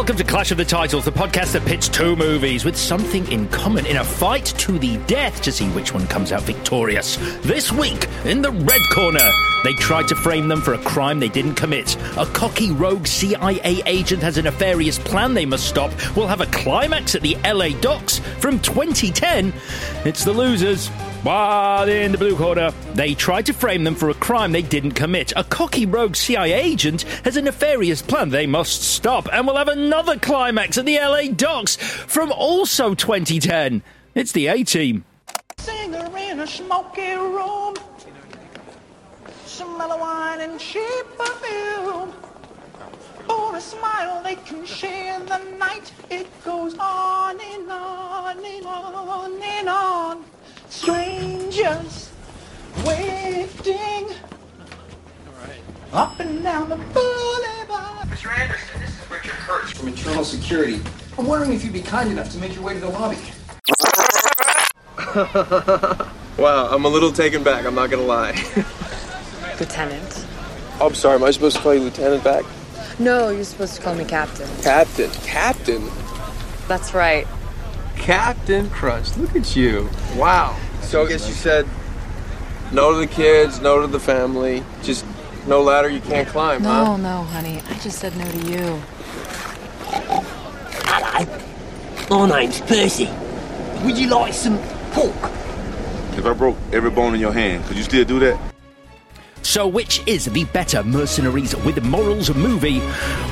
Welcome to Clash of the Titles, the podcast that pits two movies with something in common in a fight to the death to see which one comes out victorious. This week, in the red corner, they tried to frame them for a crime they didn't commit. A cocky rogue CIA agent has a nefarious plan they must stop. We'll have a climax at the LA docks from 2010. It's the losers. While in the blue corner, they tried to frame them for a crime they didn't commit. A cocky rogue CIA agent has a nefarious plan they must stop, and we'll have another climax at the LA docks from also 2010. It's the A team. Singer in a smoky room. Some mellow wine and cheap perfume. For a smile they can share the night. It goes on and on and on and on. Strangers waiting. Up and down the boulevard. Mr. Anderson, this is Richard Kurtz from Internal Security. I'm wondering if you'd be kind enough to make your way to the lobby. Wow, I'm a little taken back, I'm not gonna lie. Lieutenant. oh, I'm sorry, am I supposed to call you Lieutenant back? No, you're supposed to call me Captain. Captain. Captain? That's right. Captain Crunch, look at you. Wow. So I guess you said no to the kids, no to the family, just no ladder you can't climb, No, huh? no, honey. I just said no to you. Hello. My name's Percy. Would you like some pork? If I broke every bone in your hand, could you still do that? So, which is the better Mercenaries with Morals movie?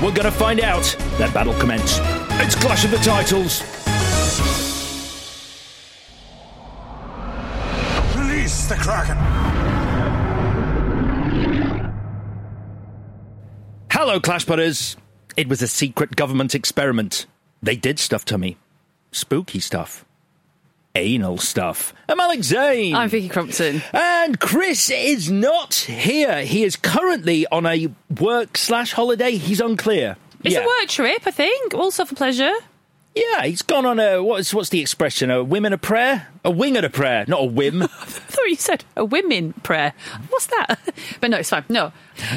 We're gonna find out. Let battle commence. It's Clash of the Titles. Hello, Clash Putters. It was a secret government experiment. They did stuff to me. Spooky stuff. Anal stuff. I'm Alex Zane. I'm Vicky Crompton. And Chris is not here. He is currently on a work slash holiday. He's unclear. It's yeah. a work trip, I think. Also for pleasure. Yeah, he's gone on a what's what's the expression? A whim and a prayer? A wing and a prayer, not a whim. I thought you said a women prayer. What's that? But no, it's fine. No.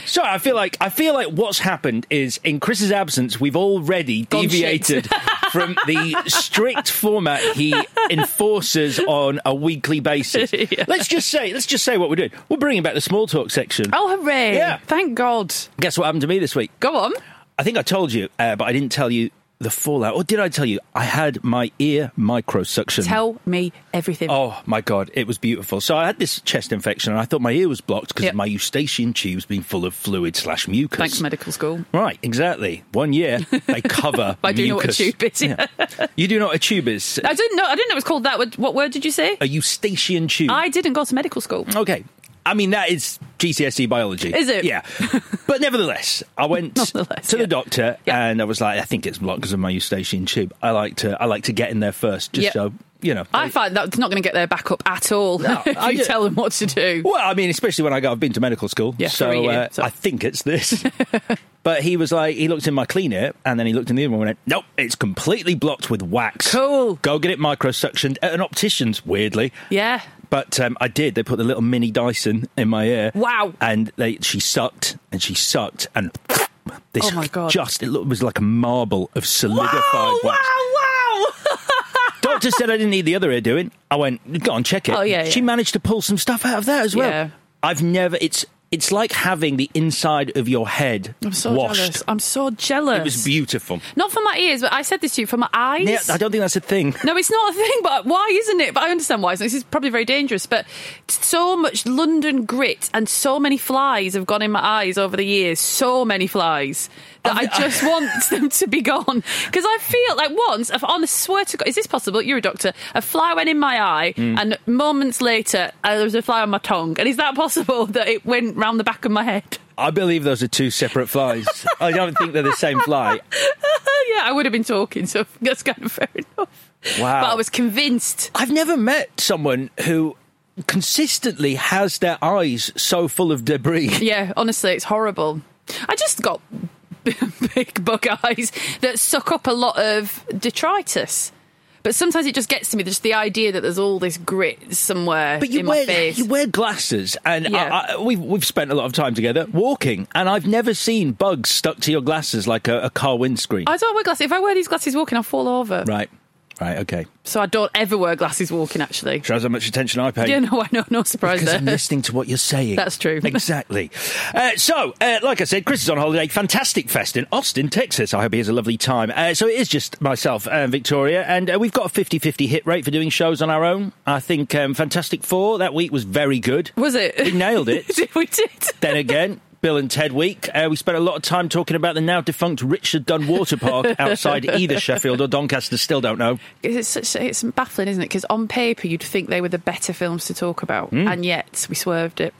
Sorry, I feel like I feel like what's happened is in Chris's absence, we've already Gone deviated from the strict format he enforces on a weekly basis. Yeah. Let's just say, let's just say what we're doing. We're bringing back the small talk section. Oh, hooray. Yeah. Thank God. Guess what happened to me this week? Go on. I think I told you, uh, but I didn't tell you the fallout. Or did I tell you? I had my ear microsuction. Tell me everything. Oh my god, it was beautiful. So I had this chest infection, and I thought my ear was blocked because Yep. my eustachian tube's been full of fluid slash mucus. Thanks, medical school. Right, exactly. One year they cover. I do know what a tube is. Yeah. You do know what a tube is? I didn't know. I didn't know it was called that. What word did you say? A eustachian tube. I didn't go to medical school. Okay. I mean, that is GCSE biology. Is it? Yeah. but nevertheless, I went Nonetheless, to the doctor Yeah. and I was like, I think it's blocked because of my eustachian tube. I like to, I like to get in there first, just Yeah. so you know. I find that's not going to get their back up at all. No, if I you tell them what to do. Well, I mean, especially when I go, I've been to medical school, Yeah, so, uh, so- I think it's this. but he was like, he looked in my cleaner, and then he looked in the other one and went, "Nope, it's completely blocked with wax. Cool. Go get it microsuctioned at an optician's." Weirdly, Yeah. But um, I did. They put the little mini Dyson in my ear. Wow. And they, she sucked and she sucked and this Oh my God. just it looked, was like a marble of solidified Wow! wax. Wow! Wow! Doctor said I didn't need the other ear doing. I went, go on, check it. Oh, yeah, She yeah. managed to pull some stuff out of that as well. Yeah. I've never. It's it's like having the inside of your head I'm so washed. jealous. I'm so jealous. It was beautiful. Not for my ears, but I said this to you for my eyes. Yeah, I don't think that's a thing. No, it's not a thing, but why isn't it? But I understand why. This is probably very dangerous, but so much London grit and so many flies have gone in my eyes over the years. So many flies that I just want them to be gone. Because I feel like once, if- on the swear to God, is this possible? You're a doctor. A fly went in my eye, Hmm. and moments later, uh, there was a fly on my tongue. And is that possible that it went round the back of my head? I believe those are two separate flies. I don't think they're the same fly. yeah, I would have been talking, so that's kind of fair enough. Wow. But I was convinced. I've never met someone who consistently has their eyes so full of debris. Yeah, honestly, it's horrible. I just got big bug eyes that suck up a lot of detritus. But sometimes it just gets to me, just the idea that there's all this grit somewhere But you in wear my face. you wear glasses, and Yeah. I, I, we've we've spent a lot of time together walking, and I've never seen bugs stuck to your glasses like a, a car windscreen. I don't wear glasses. If I wear these glasses walking, I'll fall over. Right, right, okay. So I don't ever wear glasses walking, actually. Shows how much attention I pay. Yeah, no, I know, no surprise Because there. I'm listening to what you're saying. That's true. Exactly. Uh, so, uh, like I said, Chris is on holiday. Fantastic fest in Austin, Texas. I hope he has a lovely time. Uh, so it is just myself and Victoria, and uh, we've got a 50-50 hit rate for doing shows on our own. I think um, Fantastic Four that week was very good. Was it? We nailed it. we did. then again, Bill and Ted week. Uh, we spent a lot of time talking about the now defunct Richard Dunn Water Park outside either Sheffield or Doncaster. Still don't know. It's, it's baffling, isn't it? Because on paper, you'd think they were the better films to talk about, Hmm. and yet we swerved it.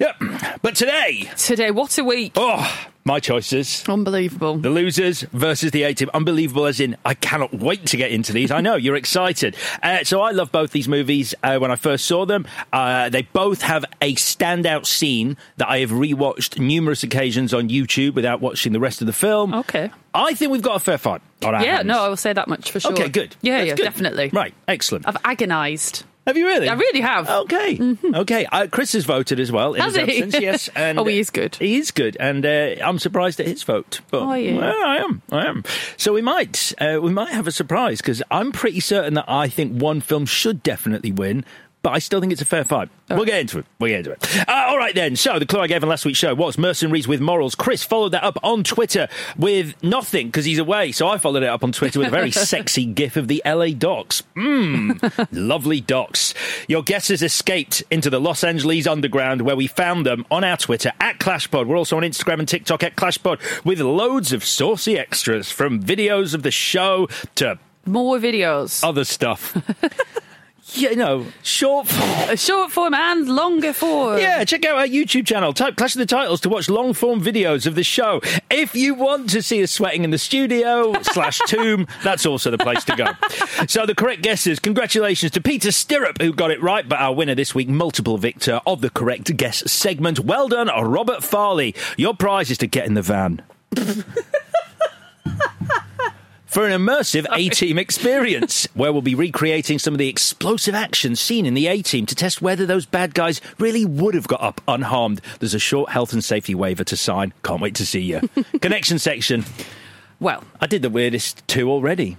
Yep. But today, Today, what a week! oh, my choices. Unbelievable. The losers versus the A team. Unbelievable, as in, I cannot wait to get into these. I know, you're excited. Uh, so I love both these movies uh, when I first saw them. Uh, they both have a standout scene that I have rewatched numerous occasions on YouTube without watching the rest of the film. Okay. I think we've got a fair fight on our Yeah, hands. no, I will say that much for sure. Okay, good. Yeah, That's yeah, good. definitely. Right, excellent. I've agonised. Have you really? I really have. Okay, okay. Uh, Chris has voted as well in Has his he? absence. Yes, and Oh, he is good. He is good, and uh, I'm surprised at his vote. But Oh, yeah. well, I am. I am. So we might, uh, we might have a surprise because I'm pretty certain that I think one film should definitely win. But I still think it's a fair fight. We'll get into it. We'll get into it. Uh, all right, then. So, the clue I gave in last week's show was Mercenaries with Morals. Chris followed that up on Twitter with nothing because he's away. So, I followed it up on Twitter with a very sexy gif of the LA docks. Mmm, lovely docks. Your guess has escaped into the Los Angeles underground where we found them on our Twitter at ClashPod. We're also on Instagram and TikTok at ClashPod with loads of saucy extras from videos of the show to More videos. other stuff. you know, short form. A short form and longer form. Yeah, check out our YouTube channel. Type Clash of the Titles to watch long form videos of the show. If you want to see us sweating in the studio slash tomb, that's also the place to go. So the correct guesses, congratulations to Peter Stirrup who got it right, but our winner this week, multiple victor of the correct guess segment. Well done, Robert Farley. Your prize is to get in the van. For an immersive A Team experience where we'll be recreating some of the explosive action seen in the A Team to test whether those bad guys really would have got up unharmed. There's a short health and safety waiver to sign. Can't wait to see you. Connection section. Well, I did the weirdest two already.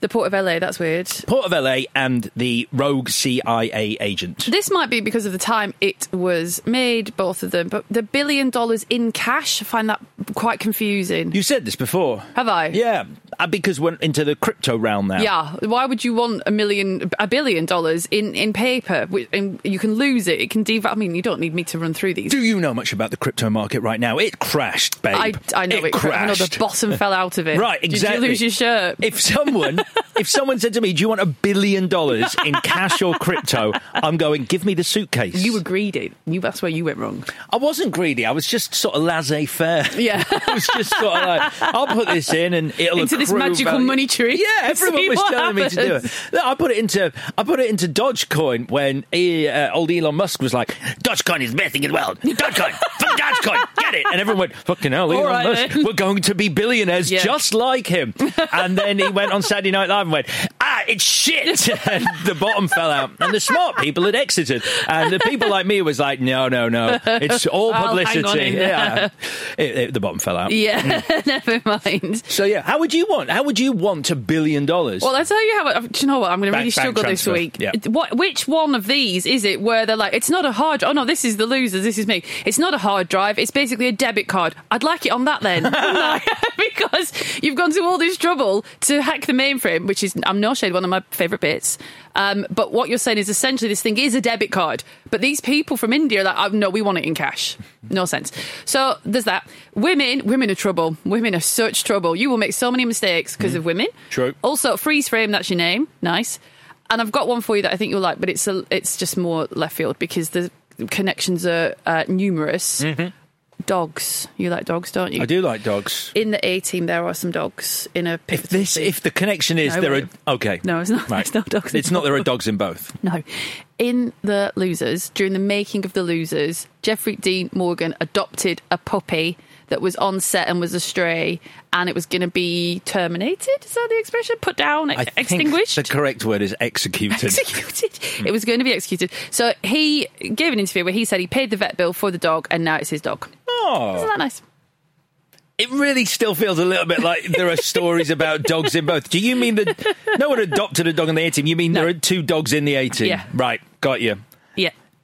The Port of LA, that's weird. Port of LA and the rogue CIA agent. This might be because of the time it was made, both of them, but the billion dollars in cash, I find that quite confusing. You said this before. Have I? Yeah, uh, because we're into the crypto realm now. Yeah, why would you want a million, a billion dollars in, in paper? And You can lose it. It can devalue. I mean, you don't need me to run through these. Do you know much about the crypto market right now? It crashed, babe. I, I know it. crashed. I know the bottom fell out of it. Right, exactly. Did you lose your shirt? If someone, if someone said to me, "Do you want a billion dollars in cash or crypto?" I'm going, "Give me the suitcase." You were greedy. You, that's where you went wrong. I wasn't greedy. I was just sort of laissez-faire. Yeah. I was just sort of like, "I'll put this in, and it'll Into this magical value." money tree. Yeah, everyone was telling me to do it. happens. I put it into, I put it into Dogecoin when he, uh, old Elon Musk was like, "Dogecoin is the best thing in the world. Dogecoin, fuck Dogecoin, get it!" And everyone went, "Fucking hell, Elon right, Musk, then. we're going to be billionaires Yeah. just like him." And then he went on Saturday Night Live and went, "Ah, it's shit. and the bottom fell out, and the smart people had exited, and the people like me was like, no, no, no, it's all I'll publicity. on in there. yeah, It- it- the bottom fell out. Yeah, never mind. So yeah, how would you want? How would you want a billion dollars? Well, I tell you how. Do you know what? I'm going to Bank- really bank struggle this transfer, week. yeah. What? Which one of these is it? Where they're like, it's not a hard. Oh no, this is the losers. This is me. It's not a hard drive. It's basically a debit card. I'd like it on that then, because you've gone to all this trouble to hack the mainframe, which is I'm no shade one of my favourite bits. Um, but what you're saying is essentially this thing is a debit card. But these people from India are like, oh, no, we want it in cash. No sense. So there's that. Women, women are trouble. Women are such trouble. You will make so many mistakes because of women. True. Also, freeze frame. That's your name. Nice. And I've got one for you that I think you'll like, but it's a, it's just more left field because the connections are uh, numerous. Dogs. You like dogs, don't you? I do like dogs. In the A team, there are some dogs in a. If this, scene. if the connection is No, there are okay, No, it's not. Right. It's not dogs. It's not there are dogs in both. No. In The Losers, during the making of The Losers, Jeffrey Dean Morgan adopted a puppy that was on set and was astray, and it was going to be terminated. Is that the expression? Put down, I extinguished? think the correct word is executed. executed. It was going to be executed. So he gave an interview where he said he paid the vet bill for the dog, and now it's his dog. Oh, Isn't that nice? It really still feels a little bit like there are stories about dogs in both. Do you mean that no one adopted a dog in the A team? You mean there are two dogs in the A team? Yeah. Right, got you.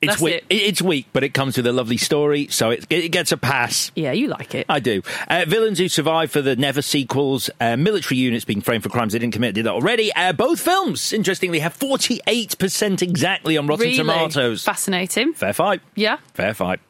It's that's weak. it. It's weak, but it comes with a lovely story, so it, it gets a pass. Yeah, you like it. I do. Uh, villains who survive for the Never sequels, uh, military units being framed for crimes they didn't commit, did that already. Uh, both films, interestingly, have 48% exactly on Rotten really Tomatoes. fascinating. Fair fight. Yeah. Fair fight.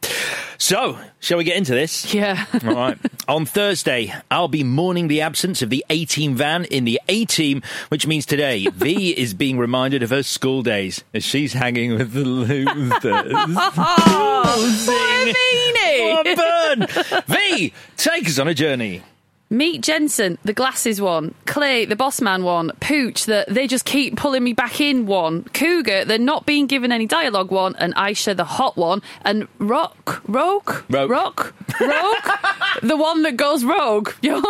So, shall we get into this? Yeah. All right. On Thursday, I'll be mourning the absence of the A team van in the A team, which means today V is being reminded of her school days as she's hanging with the losers. Oh, what a meanie! What a burn! V, take us on a journey. Meet Jensen, the glasses one. Clay, the boss man one. Pooch, the they just keep pulling me back in one. Cougar, the not being given any dialogue one. And Aisha, the hot one. And Rock, Rogue, Rogue. Rock, Rogue, the one that goes rogue. Yo.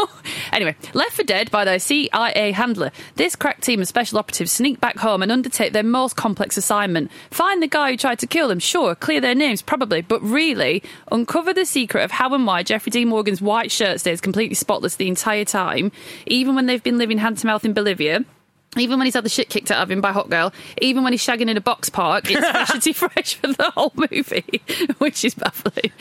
anyway, left for dead by their CIA handler. This crack team of special operatives sneak back home and undertake their most complex assignment. Find the guy who tried to kill them, sure. Clear their names, probably. But really, uncover the secret of how and why Jeffrey D. Morgan's white shirt stays completely spotless the entire time, even when they've been living hand to mouth in Bolivia. Even when he's had the shit kicked out of him by Hot Girl, even when he's shagging in a box park, it's freshity fresh for the whole movie, which is baffling.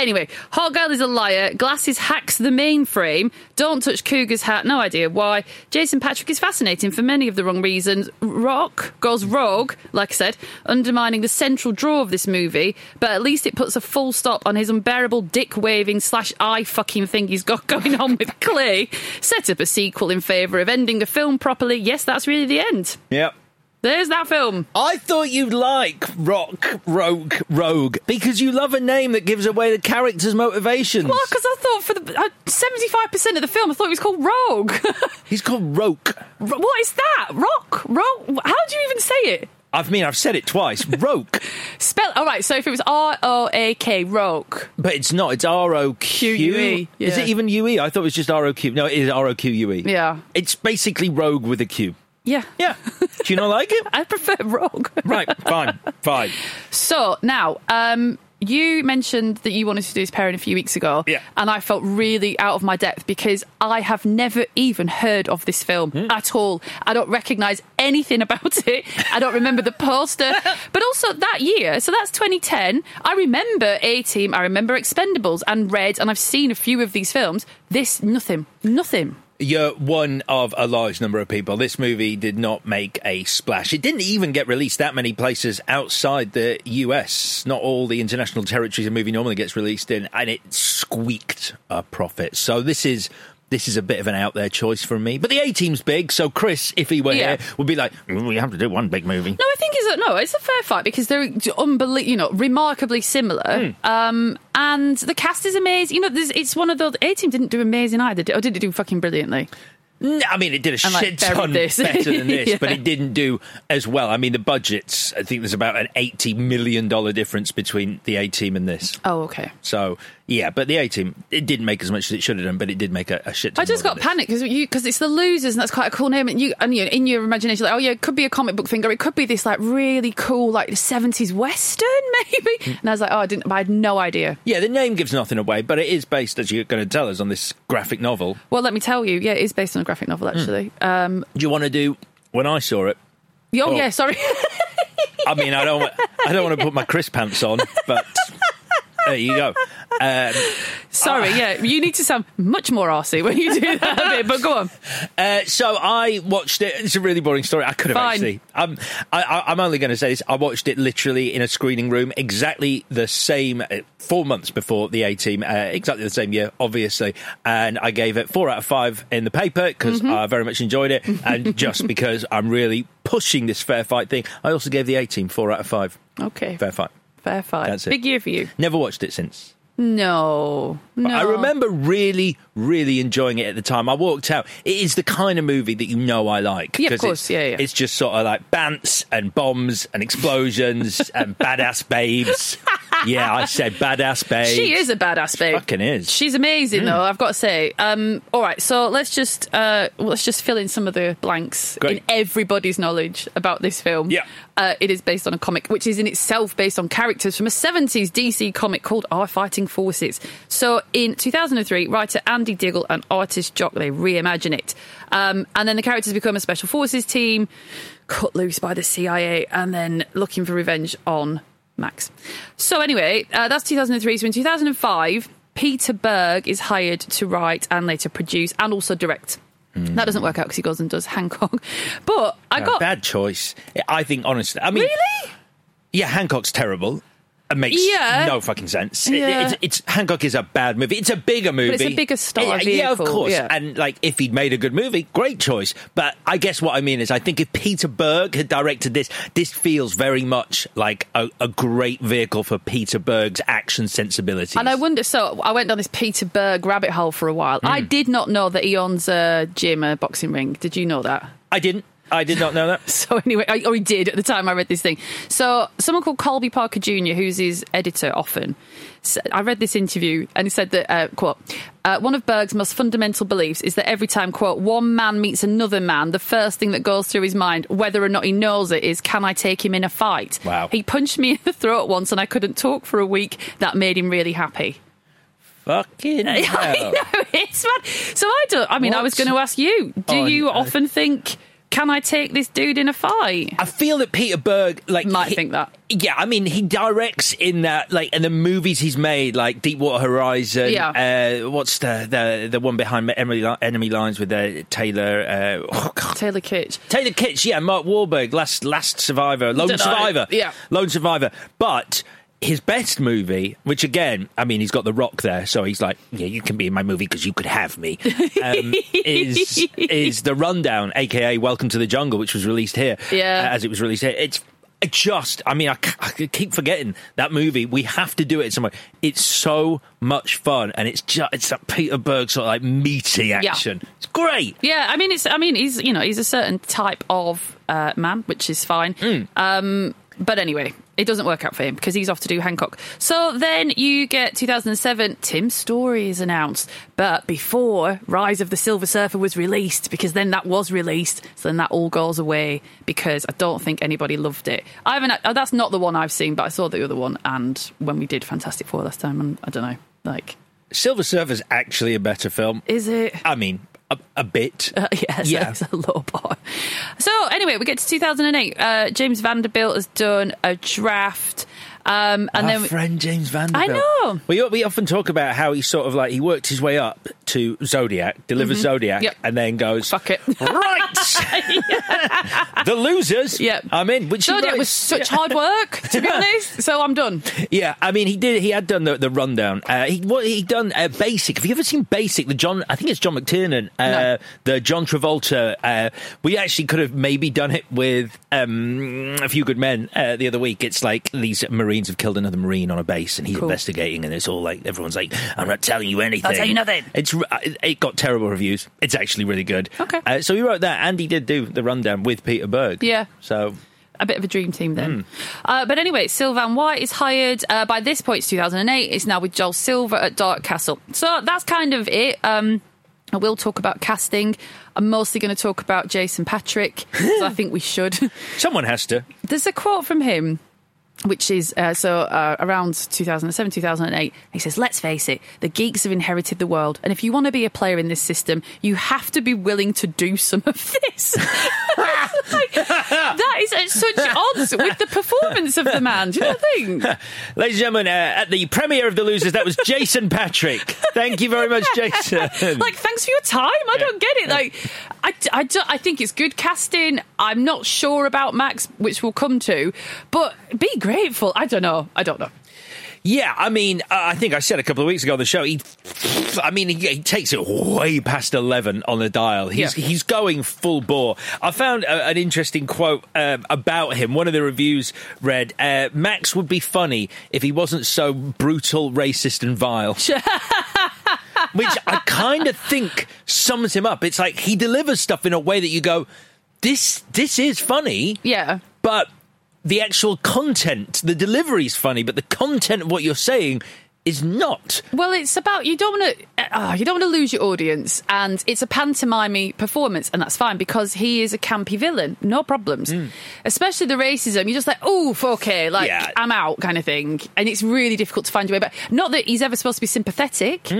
Anyway, Hot Girl is a liar. Glasses hacks the mainframe. Don't touch Cougar's hat. No idea why. Jason Patric is fascinating for many of the wrong reasons. Rock goes rogue, like I said, undermining the central draw of this movie. But at least it puts a full stop on his unbearable dick waving slash eye fucking thing he's got going on with Clay. Set up a sequel in favour of ending the film properly. Yes, that's really the end. Yep. There's that film. I thought you'd like Rock Rogue Rogue because you love a name that gives away the character's motivations. Well, because I thought for the uh, seventy-five percent of the film, I thought it was called Rogue. He's called Roke. what is that? Rock, Rogue. How do you even say it? I mean, I've said it twice. Roke, Spell. All right. So if it was R O A K, Rogue. but it's not. It's R O Q Q-U-E, Is it even U E? I thought it was just R O Q. No, it is R O Q U E. Yeah. It's basically Rogue with a Q. Yeah. Yeah. Do you not like it? I prefer Rogue. Right. Fine. Fine. So now, um, you mentioned that you wanted to do this pairing a few weeks ago, Yeah. and I felt really out of my depth because I have never even heard of this film Hmm. at all. I don't recognise anything about it. I don't remember the poster, but also that year, so that's 2010. I remember A Team, I remember Expendables and Red, and I've seen a few of these films. This nothing, nothing. You're one of a large number of people. This movie did not make a splash. It didn't even get released that many places outside the US. Not all the international territories a movie normally gets released in, and it squeaked a profit. So this is this is a bit of an out there choice from me. But the A team's big, so Chris, if he were Yeah. here, would be like, "Mm, we have to do one big movie. No, I think it's a, no, it's a fair fight because they're unbelie- you know, remarkably similar. Hmm. Um, and the cast is amazing. You know, there's, it's one of those. A Team didn't do amazing either, did- or did it do fucking brilliantly? No, I mean, it did a And, like, shit ton this. better than this, Yeah. but it didn't do as well. I mean, the budgets, I think there's about an $80 million difference between the A team and this. Oh, okay. So, yeah, but the A team, it didn't make as much as it should have done, but it did make a, a shit ton I just got panicked because you because it's the losers and that's quite a cool name and you and you in your imagination like oh yeah it could be a comic book thing or it could be this like really cool like seventies western maybe Hmm. and I was like oh I didn't I had no idea. Yeah, the name gives nothing away, but it is based, as you're going to tell us, on this graphic novel. Well, let me tell you, yeah, it is based on a graphic novel actually. Um, Do you want to do when I saw it? oh, Oh. yeah, sorry. I mean, I don't, I don't want to put my crisp pants on, but there you go. Um, sorry, yeah, you need to sound much more arsey when you do that bit, but go on. Uh, so I watched it. It's a really boring story. I could have Fine. actually. I'm, I, I- I'm only going to say this. I watched it literally in a screening room, exactly the same, uh, four months before the A Team, uh, exactly the same year, obviously. And I gave it four out of five in the paper because Mm-hmm. I very much enjoyed it, and just because I'm really pushing this fair fight thing, I also gave the A Team four out of five. Okay, Fair fight. Fair fight. That's it. Big year for you. Never watched it since. No, no. I remember really, really enjoying it at the time. I walked out. It is the kind of movie that you know I like. Yeah, of course. It's, Yeah, yeah. It's just sort of like bants and bombs and explosions and badass babes. Yeah, I said badass babes. She is a badass babe. Fucking is. She's amazing, though. I've got to say. Um, all right, so let's just uh, let's just fill in some of the blanks Great. in everybody's knowledge about this film. Yeah. uh, it is based on a comic, which is in itself based on characters from a '70s DC comic called Our Fighting Forces. So, in 2003, writer Andy Diggle and artist Jock they reimagine it, um, and then the characters become a special forces team, cut loose by the CIA, and then looking for revenge on Max. So anyway, uh, that's 2003. So in 2005, Peter Berg is hired to write and later produce and also direct. That doesn't work out because he goes and does Hancock. But I got bad choice. I think, honestly, I mean, really. yeah, Hancock's terrible. It makes Yeah. no fucking sense. It- Yeah. it's, it's Hancock is a bad movie. It's a bigger movie. it's a bigger star Yeah, yeah, of course. yeah. And like, if he'd made a good movie, great choice. But I guess what I mean is, I think if Peter Berg had directed this, this feels very much like a, a great vehicle for Peter Berg's action sensibilities. And I wonder. So I went down this Peter Berg rabbit hole for a while. Hmm. I did not know that he owns a gym, a boxing ring. Did you know that? I didn't. I did not know that. So anyway, I, or he did at the time I read this thing. So someone called Colby Parker Jr., who's his editor often, I read this interview and he said that, uh, quote, uh, one of Berg's most fundamental beliefs is that every time, quote, one man meets another man, the first thing that goes through his mind, whether or not he knows it, is, can I take him in a fight? Wow. He punched me in the throat once and I couldn't talk for a week. That made him really happy. Fucking hell. I know, it's mad. So I don't, I mean, I was going to ask you, do on you often think, can I take this dude in a fight? I feel that Peter Berg, like, Might he- think that. Yeah, I mean, he directs in that, like, in the movies he's made, like Deepwater Horizon. Yeah. Uh, what's the, the the one behind Enemy, Enemy Lines with uh, Taylor? Uh, oh God. Taylor Kitsch. Taylor Kitsch, yeah, Mark Wahlberg, Last Last Survivor, Lone Survivor, yeah. Lone Survivor. But his best movie, which again, I mean, he's got The Rock there, so he's like, yeah, you can be in my movie because you could have me. Um, is is the Rundown, aka Welcome to the Jungle, which was released here, Yeah. uh, as it was released here. It's just, I mean, I keep forgetting that movie. We have to do it somewhere. It's so much fun, and it's just it's that Peter Berg sort of like meaty action. It's great. Yeah, I mean, it's. I mean, he's you know he's a certain type of uh, man, which is fine. Hmm. Um, but anyway, it doesn't work out for him because he's off to do Hancock. So then you get 2007. Tim Story is announced, but before Rise of the Silver Surfer was released, because then that was released, so then that all goes away because I don't think anybody loved it. I haven't. uh, That's not the one I've seen, but I saw the other one, and when we did Fantastic Four last time, and I don't know, like, Silver Surfer's actually a better film. is it? I mean, a, a bit. Uh, yes, Yeah. it's a low bar. So anyway, we get to 2008. Uh, James Vanderbilt has done a draft, um, and Our then friend James Vanderbilt. I know. We we often talk about how he sort of like he worked his way up to Zodiac, delivers Zodiac, Mm-hmm. Yep. and then goes fuck it. right. the losers. Yep. I'm in. Which Zodiac was such hard work, to be honest. So I'm done. Yeah, I mean, he did. He had done the, the rundown. Uh, he what he done uh, basic. Have you ever seen Basic? The John, I think it's John McTiernan. Uh, No. The John Travolta. Uh, we actually could have maybe done it with um, a few good men uh, the other week. It's like these marine Marines have killed another Marine on a base, and he's Cool. investigating, and it's all like everyone's like, "I'm not telling you anything. I'll tell you nothing. It's it it got terrible reviews. It's actually really good. Okay. Uh, so he wrote that, and he did do the rundown with Peter Berg. Yeah. So a bit of a dream team then. Hmm. Uh, but anyway, Sylvain White is hired. Uh, by this point, it's 2008. It's now with Joel Silver at Dark Castle. So that's kind of it. Um, I will talk about casting. I'm mostly going to talk about Jason Patric. 'cause I think we should. someone has to. There's a quote from him, which is uh, so uh, around 2007, 2008. He says, Let's face it, the geeks have inherited the world. And if you want to be a player in this system, you have to be willing to do some of this. Like, that is at such odds with the performance of the man. Do you not think? Ladies and gentlemen, uh, at the premiere of The Losers, that was Jason Patric. Thank you very much, Jason. like, thanks for your time. I don't get it. Like, I, I, I think it's good casting. I'm not sure about Max, which we'll come to, but be grateful. I don't know. I don't know. Yeah, I mean, uh, I think I said a couple of weeks ago on the show. He, I mean, he, he takes it way past eleven on the dial. He's Yeah. he's going full bore. I found a, an interesting quote um, about him. One of the reviews read, uh, "Max would be funny if he wasn't so brutal, racist, and vile." Which I kind of think sums him up. It's like he delivers stuff in a way that you go, "This this is funny." Yeah. but the actual content, the delivery is funny, but the content of what you're saying is not. Well, it's about you don't want to uh, you don't want to lose your audience, and it's a pantomimey performance, and that's fine because he is a campy villain, no problems. Especially the racism, you're just like, oh, okay, like Yeah. I'm out, kind of thing, and it's really difficult to find your way back. Not that he's ever supposed to be sympathetic,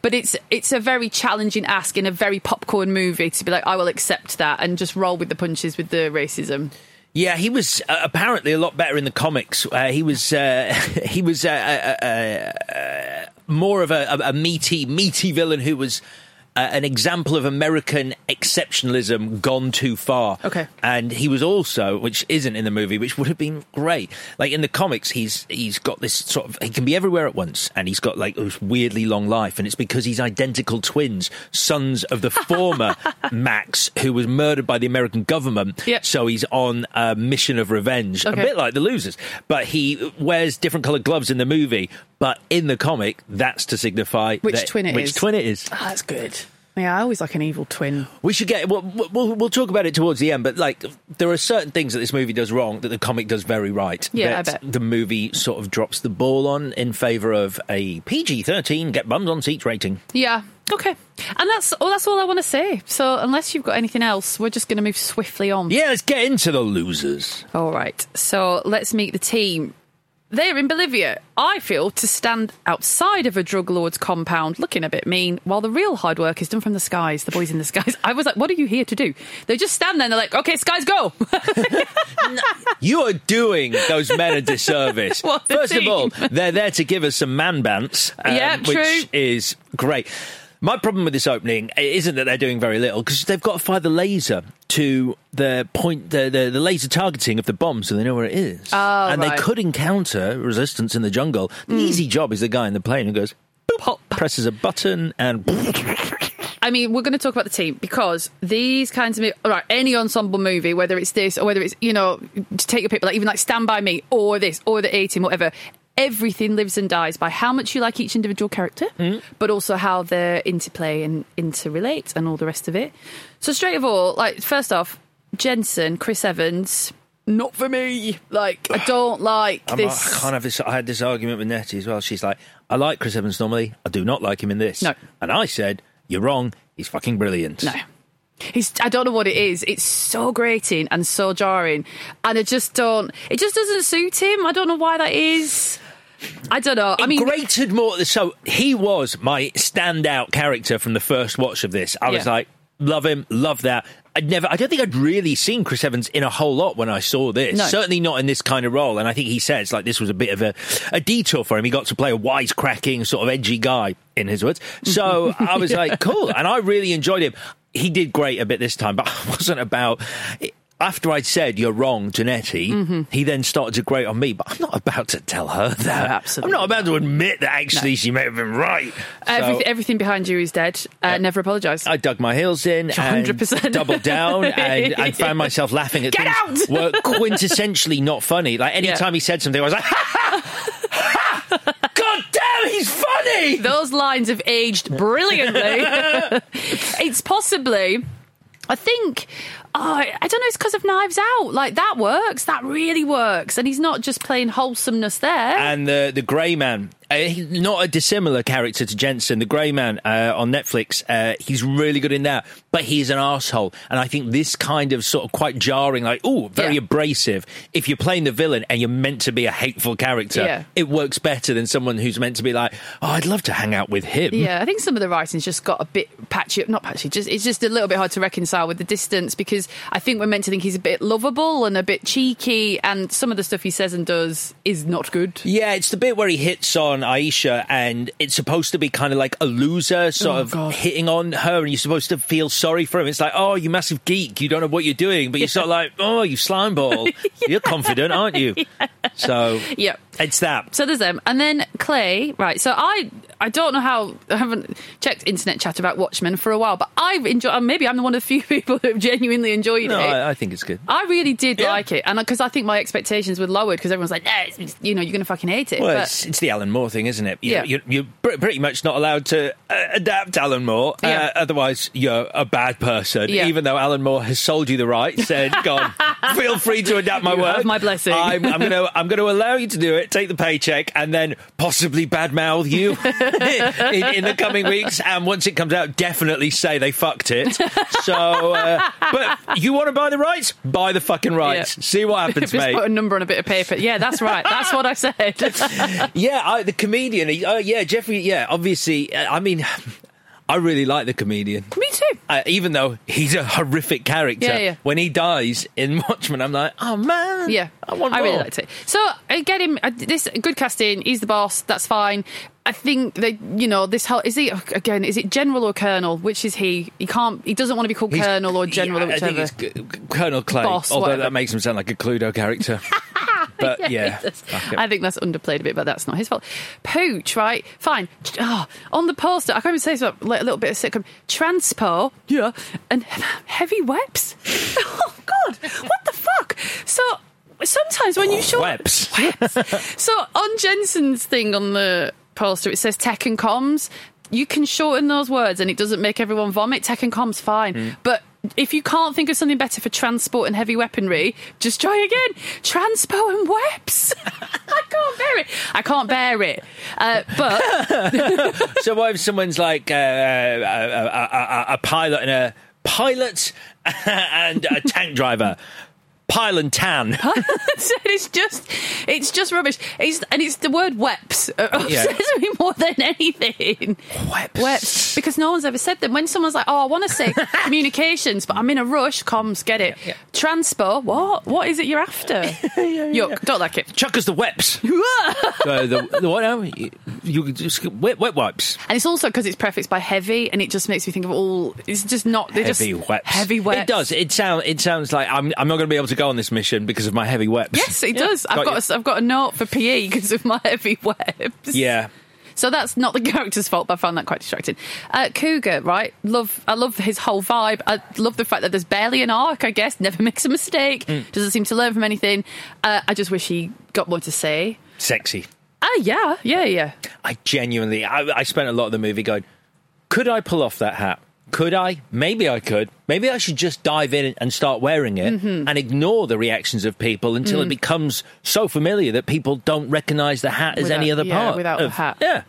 but it's it's a very challenging ask in a very popcorn movie to be like, I will accept that and just roll with the punches with the racism. Yeah, he was uh, apparently a lot better in the comics. Uh, he was uh, he was uh, uh, uh, more of a, a meaty meaty villain who was. Uh, an example of American exceptionalism gone too far. Okay. and he was also, which isn't in the movie, which would have been great. Like in the comics, he's he's got this sort of he can be everywhere at once, and he's got like this weirdly long life, and it's because he's identical twins, sons of the former Max, who was murdered by the American government. Yep. So he's on a mission of revenge, Okay. a bit like the losers. But he wears different coloured gloves in the movie, but in the comic, that's to signify Which that- twin it which is. twin it is. Ah, that's good. Yeah, I always like an evil twin. We should get. We'll, we'll, we'll talk about it towards the end, but like, there are certain things that this movie does wrong that the comic does very right. Yeah, I bet. The movie sort of drops the ball on in favour of a PG 13, get bums on seats rating. Yeah. Okay. And that's oh, that's all I want to say. So unless you've got anything else, we're just going to move swiftly on. Yeah, let's get into the losers. All right. So let's meet the team. They're in Bolivia, I feel, to stand outside of a drug lord's compound looking a bit mean, while the real hard work is done from the skies, the boys in the skies. I was like, what are you here to do? They just stand there and they're like, okay, skies, go. You are doing those men a disservice. First of all, they're there to give us some man bants, um, Yeah, which is great. My problem with this opening isn't that they're doing very little because they've got to fire the laser to the point, the, the, the laser targeting of the bomb, so they know where it is. Oh, and right. Mm. they could encounter resistance in the jungle. The easy job is the guy in the plane who goes, Pop. presses a button, and I mean, we're going to talk about the team because these kinds of mo- right, any ensemble movie, whether it's this or whether it's you know, to take your people, like even like Stand by Me or this or the A Team, whatever. Everything lives and dies by how much you like each individual character, but also how they interplay and interrelate and all the rest of it. So straight of all, like first off, Jensen, Chris Evans, not for me. Like I don't like I'm, this. I can't have this. I had this argument with Nettie as well. She's like, I like Chris Evans normally. I do not like him in this. No. And I said, You're wrong. He's fucking brilliant. No. He's, I don't know what it is. It's so grating and so jarring, and I just don't. It just doesn't suit him. I don't know why that is. I don't know. I mean, grated more. So he was my standout character from the first watch of this. I was Yeah. like, love him, love that. I'd never, I don't think I'd really seen Chris Evans in a whole lot when I saw this. No. Certainly not in this kind of role. And I think he says like this was a bit of a, a detour for him. He got to play a wisecracking, sort of edgy guy, in his words. So I was like, cool. And I really enjoyed him. He did great a bit this time, but I wasn't about after I'd said you're wrong, Janetti, mm-hmm. he then started to grate on me. But I'm not about to tell her that. No, absolutely, I'm not about to admit that actually no. she may have been right. Uh, Everyth- everything behind you is dead. Uh. Never apologise. I dug my heels in, hundred percent, doubled down, and, found myself laughing at Get things out! were quintessentially not funny. Like any time yeah. he said something, I was like, ha ha ha. God damn, he's funny. Those lines have aged brilliantly. it's possibly. I think oh, I don't know, it's because of Knives Out. Like, that works. That really works. And he's not just playing wholesomeness there. and the the Grey Man. Uh, he's not a dissimilar character to Jensen. The Grey Man uh, on Netflix, uh, he's really good in that, but he's an asshole. And I think this kind of sort of quite jarring, like, oh, very Yeah. abrasive. If you're playing the villain and you're meant to be a hateful character, Yeah. it works better than someone who's meant to be like, oh, I'd love to hang out with him. Yeah, I think some of the writing's just got a bit patchy, not patchy, just it's just a little bit hard to reconcile with the distance because I think we're meant to think he's a bit lovable and a bit cheeky, and some of the stuff he says and does is not good. Yeah, it's the bit where he hits on Aisha, and it's supposed to be kind of like a loser, sort Oh, of God. hitting on her, and you're supposed to feel sorry for him. It's like, oh, you massive geek, you don't know what you're doing, but you're sort of like, oh, you slime ball, you're confident, aren't you? So Yeah. it's that. So there's them, and then Clay. Right. So I I don't know how I haven't checked internet chat about Watchmen for a while, but I've enjoyed. Maybe I'm one of the few people who have genuinely enjoyed No, it. I, I think it's good. I really did like it, and because I think my expectations were lowered because everyone's like, "Yeah, it's, it's- you know, you're going to fucking hate it." Well, but it's, it's the Alan Moore thing, isn't it? You, Yeah. You're, you're pretty much not allowed to uh, adapt Alan Moore. Yeah. Uh, otherwise, you're a bad person. Yeah. Even though Alan Moore has sold you the right, said, "God, feel free to adapt my You work. have my blessing." I'm, I'm going to I'm going to allow you to do it. Take the paycheck, and then possibly badmouth you in, in the coming weeks. And once it comes out, definitely say they fucked it. So, uh, but you want to buy the rights? Buy the fucking rights. Yeah. See what happens, just mate. put a number on a bit of paper. Yeah, that's right. That's what I said. Yeah, I, the comedian. Uh, yeah, Jeffrey. Yeah, obviously. Uh, I mean, I really like the comedian. Me too. Uh, even though he's a horrific character, Yeah, yeah. when he dies in Watchmen, I'm like, oh man, Yeah, I want really more. liked it. So I get him. uh, This good casting. He's the boss. That's fine. I think they, you know, this whole is he again? Is it general or colonel? Which is he? He can't. He doesn't want to be called He's- colonel or general yeah, or I whichever. think it's Colonel Clay, Boss, although whatever. that makes him sound like a Cluedo character. but yeah, it does. fuck it. I think that's underplayed a bit, but that's not his fault. Pooch, right? Fine. Oh, on the poster, I can't even say this, but like a little bit of sitcom. Transpo, yeah, and heavy weps. oh God, what the fuck? So sometimes when you oh, show Weps. so on Jensen's thing on the poster, it says tech and comms. You can shorten those words and it doesn't make everyone vomit. Tech and comms, fine. Hmm. But if you can't think of something better for transport and heavy weaponry, just try again. Transpo and weps. I can't bear it. I can't bear it. Uh, but so what if someone's like uh, a, a, a, a pilot and a pilot and a tank driver? Pile and tan. it's just, it's just rubbish. It's, and it's the word weps Yeah. upsets me more than anything. Weps. Weps. Because no one's ever said them. When someone's like, oh, I want to say communications, but I'm in a rush, comms, get it. Transpo, what? What is it you're after? Yuck, don't like it. Chuck us the weps. uh, the, the what now? You, you just wet, wet wipes. And it's also because it's prefixed by heavy, and it just makes me think of all. It's just not. They're Heavy just weps. Heavy weps. It does. It sounds. It sounds like I'm. I'm not going to be able to go on this mission because of my heavy weps. Yes, it does. I've Got got. A, I've got a note for PE because of my heavy weps. Yeah. So that's not the character's fault, but I found that quite distracting. Uh, Cougar, right? Love, I love his whole vibe. I love the fact that there's barely an arc. I guess never makes a mistake. Mm. Doesn't seem to learn from anything. Uh, I just wish he got more to say. Sexy. Ah, yeah, yeah, yeah. I genuinely. I, I spent a lot of the movie going. Could I pull off that hat? Could I? Maybe I could. Maybe I should just dive in and start wearing it Mhm. and ignore the reactions of people until it Mm. becomes so familiar that people don't recognise the hat as Without- any other yeah, part. without of- hat. Yeah.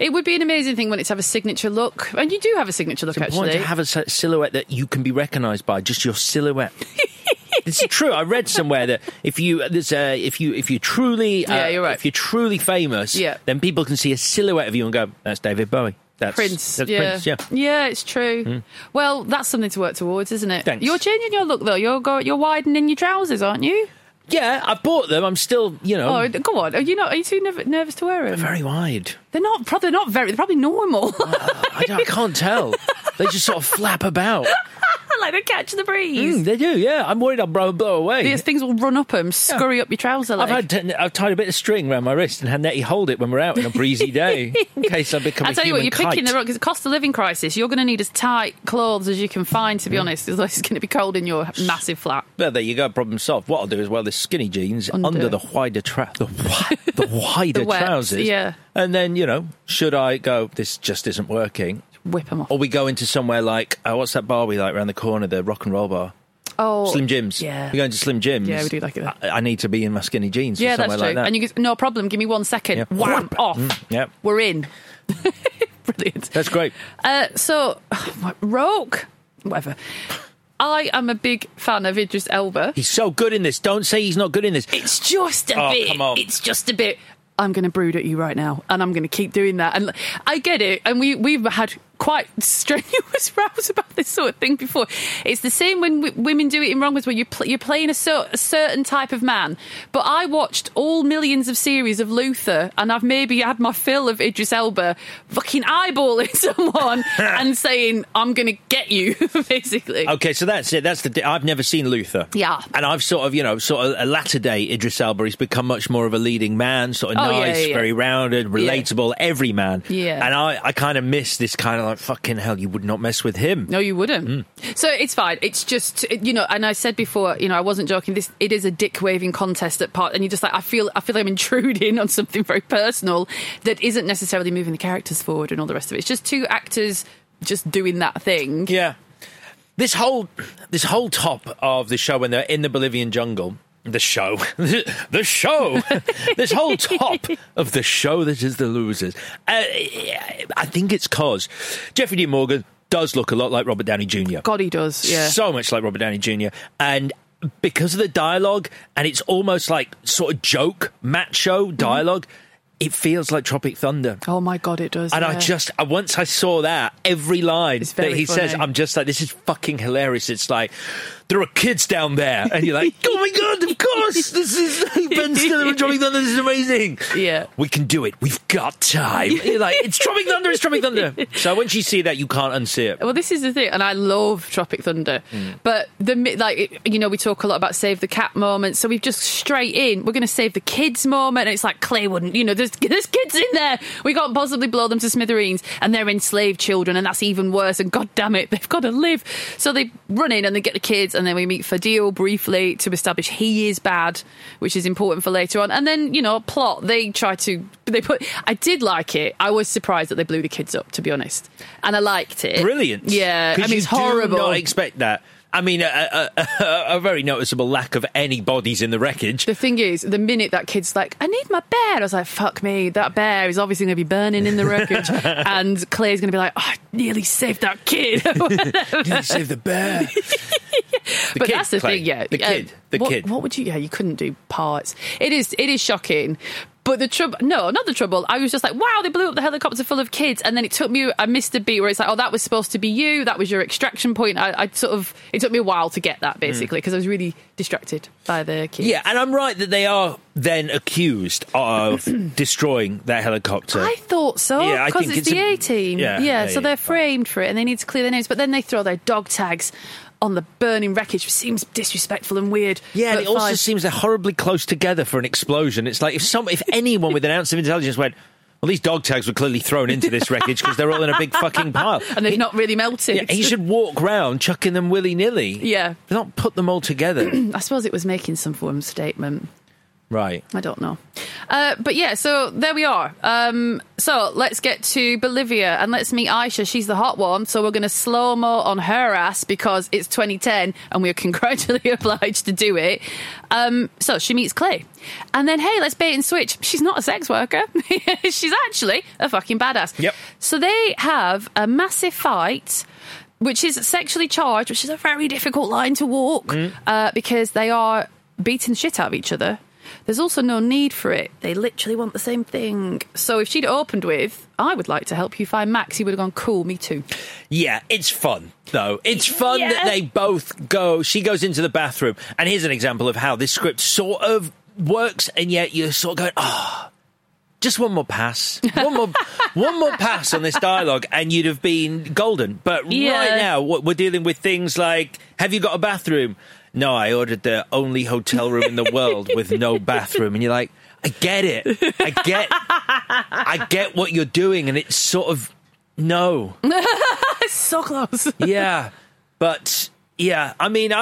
It would be an amazing thing when it's have a signature look, and you do have a signature look It's important actually. to have a silhouette that you can be recognised by, just your silhouette. it's true. I read somewhere that if you there's a, if you if you truly uh, Yeah, you're right. if you're truly famous, Yeah. then people can see a silhouette of you and go, "That's David Bowie." That's Prince, That's yeah. Prince. Yeah. it's true. Mm. Well, that's something to work towards, isn't it? Thanks. You're changing your look though. You're go- you're widening your trousers, aren't you? Yeah, I bought them. I'm still, you know, Oh, go on. Are you not? Are you too nerv- nervous to wear them? very wide. They're not. Probably not very. They're probably normal. I, don't- I can't tell. They just sort of flap about. like they catch the breeze. Mm, they do, yeah. I'm worried I'll blow, blow away. These things will run up them, scurry up your trouser leg. I've had I've tied a bit of string around my wrist and had Nettie hold it when we're out on a breezy day in case I become I tell you what, you're picking the wrong because cost of living crisis. You're going to need as tight clothes as you can find, to be honest. Otherwise, it's going to be cold in your massive flat. Well, there you go. Problem solved. What I'll do is wear the skinny jeans under, Under. the wider tra- the, wi- the wider The trousers. yeah. And then you know, should I go? This just isn't working. Whip them off. Or we go into somewhere like uh, what's that bar we like around the corner? The rock and roll bar. Oh, Slim Jims. Yeah. We go into Slim Jims. Yeah, we do like it. I, I need to be in my skinny jeans. Yeah, or that's true. Like that. And you go, no problem. Give me one second. Yeah. Wham off. Mm, yeah, We're in. Brilliant. that's great. Uh, so, Rogue, whatever. I am a big fan of Idris Elba. He's so good in this. Don't say he's not good in this. It's just a Oh, bit. It's just a bit. I'm going to brood at you right now, and I'm going to keep doing that. And I get it. And we we've had quite strenuous rows about this sort of thing before. It's the same when w- women do it in wrong, where you pl- you're playing a, cer- a certain type of man. But I watched all millions of series of Luther, and I've maybe had my fill of Idris Elba fucking eyeballing someone and saying, "I'm going to get you," basically. Okay, so that's it. That's the. di- I've never seen Luther. Yeah. and I've sort of, you know, sort of a latter day Idris Elba. He's become much more of a leading man, sort of Oh, yeah, nice, yeah, yeah. very rounded, relatable, every man. Yeah. and I, I kind of miss this kind of like fucking hell. You would not mess with him. No, you wouldn't. Mm. So it's fine. It's just you know, and I said before, you know, I wasn't joking. This it is a dick waving contest at part, and you're just like I feel I feel like I'm intruding on something very personal that isn't necessarily moving the characters forward and all the rest of it. It's just two actors just doing that thing. Yeah, this whole this whole top of the show when they're in the Bolivian jungle. The show, the show, this whole top of the show that is the losers. Uh, I think it's cause Jeffrey D. Morgan does look a lot like Robert Downey Jr. God, he does. Yeah. so much like Robert Downey Jr. And because of the dialogue, and it's almost like sort of joke macho dialogue, it feels like Tropic Thunder. oh my god, it does. And I just, I- once I saw that, every line that he says. I'm just like, this is fucking hilarious. It's like, there are kids down there. And you're like, oh my God, of course. This is Ben Stiller and Tropic Thunder. This is amazing. Yeah. We can do it. We've got time. You're like, it's Tropic Thunder. It's Tropic Thunder. So once you see that, you can't unsee it. Well, this is the thing, and I love Tropic Thunder, Hmm. but the like you know we talk a lot about save the cat moments, so we've just straight in. We're going to save the kids moment, and it's like Clay wouldn't, you know, there's there's kids in there. We can't possibly blow them to smithereens, and they're enslaved children, and that's even worse. And god damn it, they've got to live. So they run in and they get the kids, and then we meet Fadil briefly to establish he is bad, which is important for later on. And then you know plot they try to they put. I did like it. I was surprised that they blew the kids up, to be honest, and I liked it. Brilliant. Yeah, I mean, it's horrible. Not expect that. I mean, a, a, a, a very noticeable lack of any bodies in the wreckage. the thing is, the minute that kid's like, I need my bear, I was like, fuck me, that bear is obviously going to be burning in the wreckage. and Clay's going to be like, oh, I nearly saved that kid. Didn't save the bear. The but kid, that's the thing, yeah. The Uh, kid. The what, kid. What would you, yeah, you couldn't do parts. It is, it is shocking. But the trouble, no, not the trouble. I was just like, wow, they blew up the helicopter full of kids. And then it took me, I missed a beat where it's like, oh, that was supposed to be you. That was your extraction point. I, I sort of, it took me a while to get that mm. basically because I was really distracted by the kids. Yeah, and I'm right that they are then accused of destroying that helicopter. I thought so Yeah, because it's, it's the a- team. Yeah, Yeah, yeah, so yeah, they're framed for it, and they need to clear their names. But then they throw their dog tags on the burning wreckage, which seems disrespectful and weird. yeah, and it also seems they're horribly close together for an explosion. It's like if some, if anyone with an ounce of intelligence went, well, these dog tags were clearly thrown into this wreckage because they're all in a big fucking pile. and they've not really melted. Yeah, he should walk round chucking them willy nilly. Yeah. not put them all together. I suppose it was making some form of statement. Right. I don't know. Uh, but yeah, so there we are. Um, so let's get to Bolivia and let's meet Aisha. She's the hot one. So we're going to slow mo on her ass because it's 2010 and we're congratulatingly obliged to do it. Um, so she meets Clay. And then, hey, let's bait and switch. She's not a sex worker. She's actually a fucking badass. Yep. So they have a massive fight. Which is sexually charged, which is a very difficult line to walk uh, because they are beating the shit out of each other. There's also no need for it. They literally want the same thing. So if she'd opened with, I would like to help you find Max, he would have gone, cool, me too. Yeah, it's fun though. It's fun that they both go. She goes into the bathroom, and here's an example of how this script sort of works, and yet you're sort of going, ah. just one more pass, one more, one more pass on this dialogue, and you'd have been golden. But Yeah. right now, we're dealing with things like, "Have you got a bathroom?" No, I ordered the only hotel room in the world with no bathroom, and you're like, I get it, I get, I get what you're doing, and it's sort of no, so close. yeah, but. Yeah, I mean, I,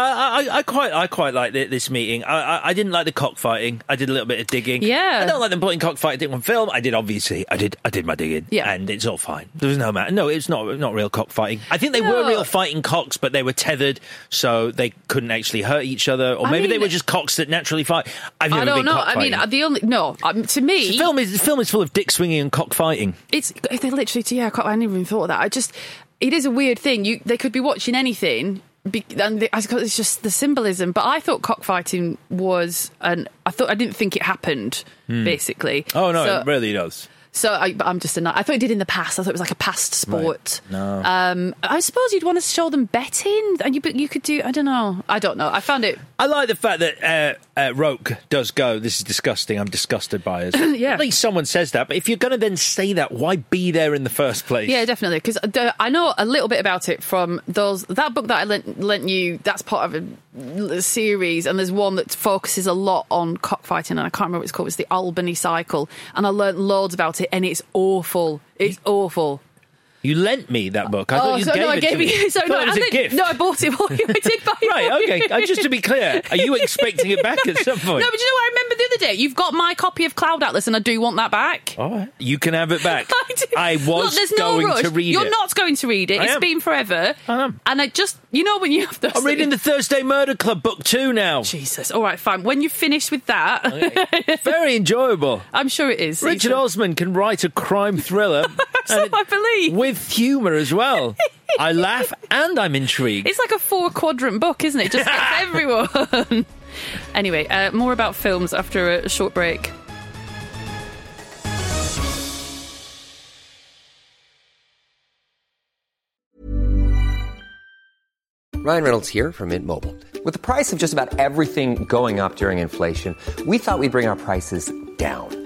I, I quite, I quite like this meeting. I, I, I didn't like the cockfighting. I did a little bit of digging. Yeah. I don't like them putting cockfighting on film. I did obviously. I did, I did my digging. Yeah. and it's all fine. There was no matter. No, it's not, not real cockfighting. I think they No. were real fighting cocks, but they were tethered, so they couldn't actually hurt each other. Or maybe they were just cocks that naturally fight. I've never I don't been know. I mean, the only no um, to me, the film is the film is full of dick swinging and cockfighting. It's if they literally yeah. I I never even thought of that. I just it is a weird thing. You they could be watching anything. Be, and suppose it's just the symbolism. But I thought cockfighting was, and I thought I didn't think it happened. Hmm. Basically, Oh no, So, it really does. So I, but I'm just a. nut. I thought it did in the past. I thought it was like a past sport. No. Um, I suppose you'd want to show them betting, and you but you could do. I don't know. I don't know. I found it. I like the fact that uh, uh, Roque does go. This is disgusting. I'm disgusted by it. Yeah. At least someone says that. But if you're going to then say that, why be there in the first place? Yeah, definitely. Because I know a little bit about it from those that book that I lent, lent you. That's part of series, and there's one that focuses a lot on cockfighting, and I can't remember what it's called. It's the Albany Cycle, and I learnt loads about it, and it's awful. It's awful. You lent me that book. I thought oh, you so gave no, I gave to me. So no, thought it was a gift. No, I bought it for you. I did buy it. Right, okay. Uh, just to be clear, are you expecting it back at some point? No, but you know what I remember the other day? You've got my copy of Cloud Atlas, and I do want that back. All right. You can have it back. I, do. I was Look, there's no going rush. to read You're it. not going to read it. I It's am. been forever. I am. And I just, you know, when you have those. I'm reading the Thursday Murder Club book two now. Jesus. All right, fine. When you finish with that, oh, Very enjoyable. I'm sure it is. Richard Osman can write a crime thriller and I believe. with humour as well. I laugh and I'm intrigued. It's like a four quadrant book, isn't it? Just gets everyone. Anyway, uh, more about films after a short break. Ryan Reynolds here from Mint Mobile. With the price of just about everything going up during inflation, we thought we'd bring our prices down.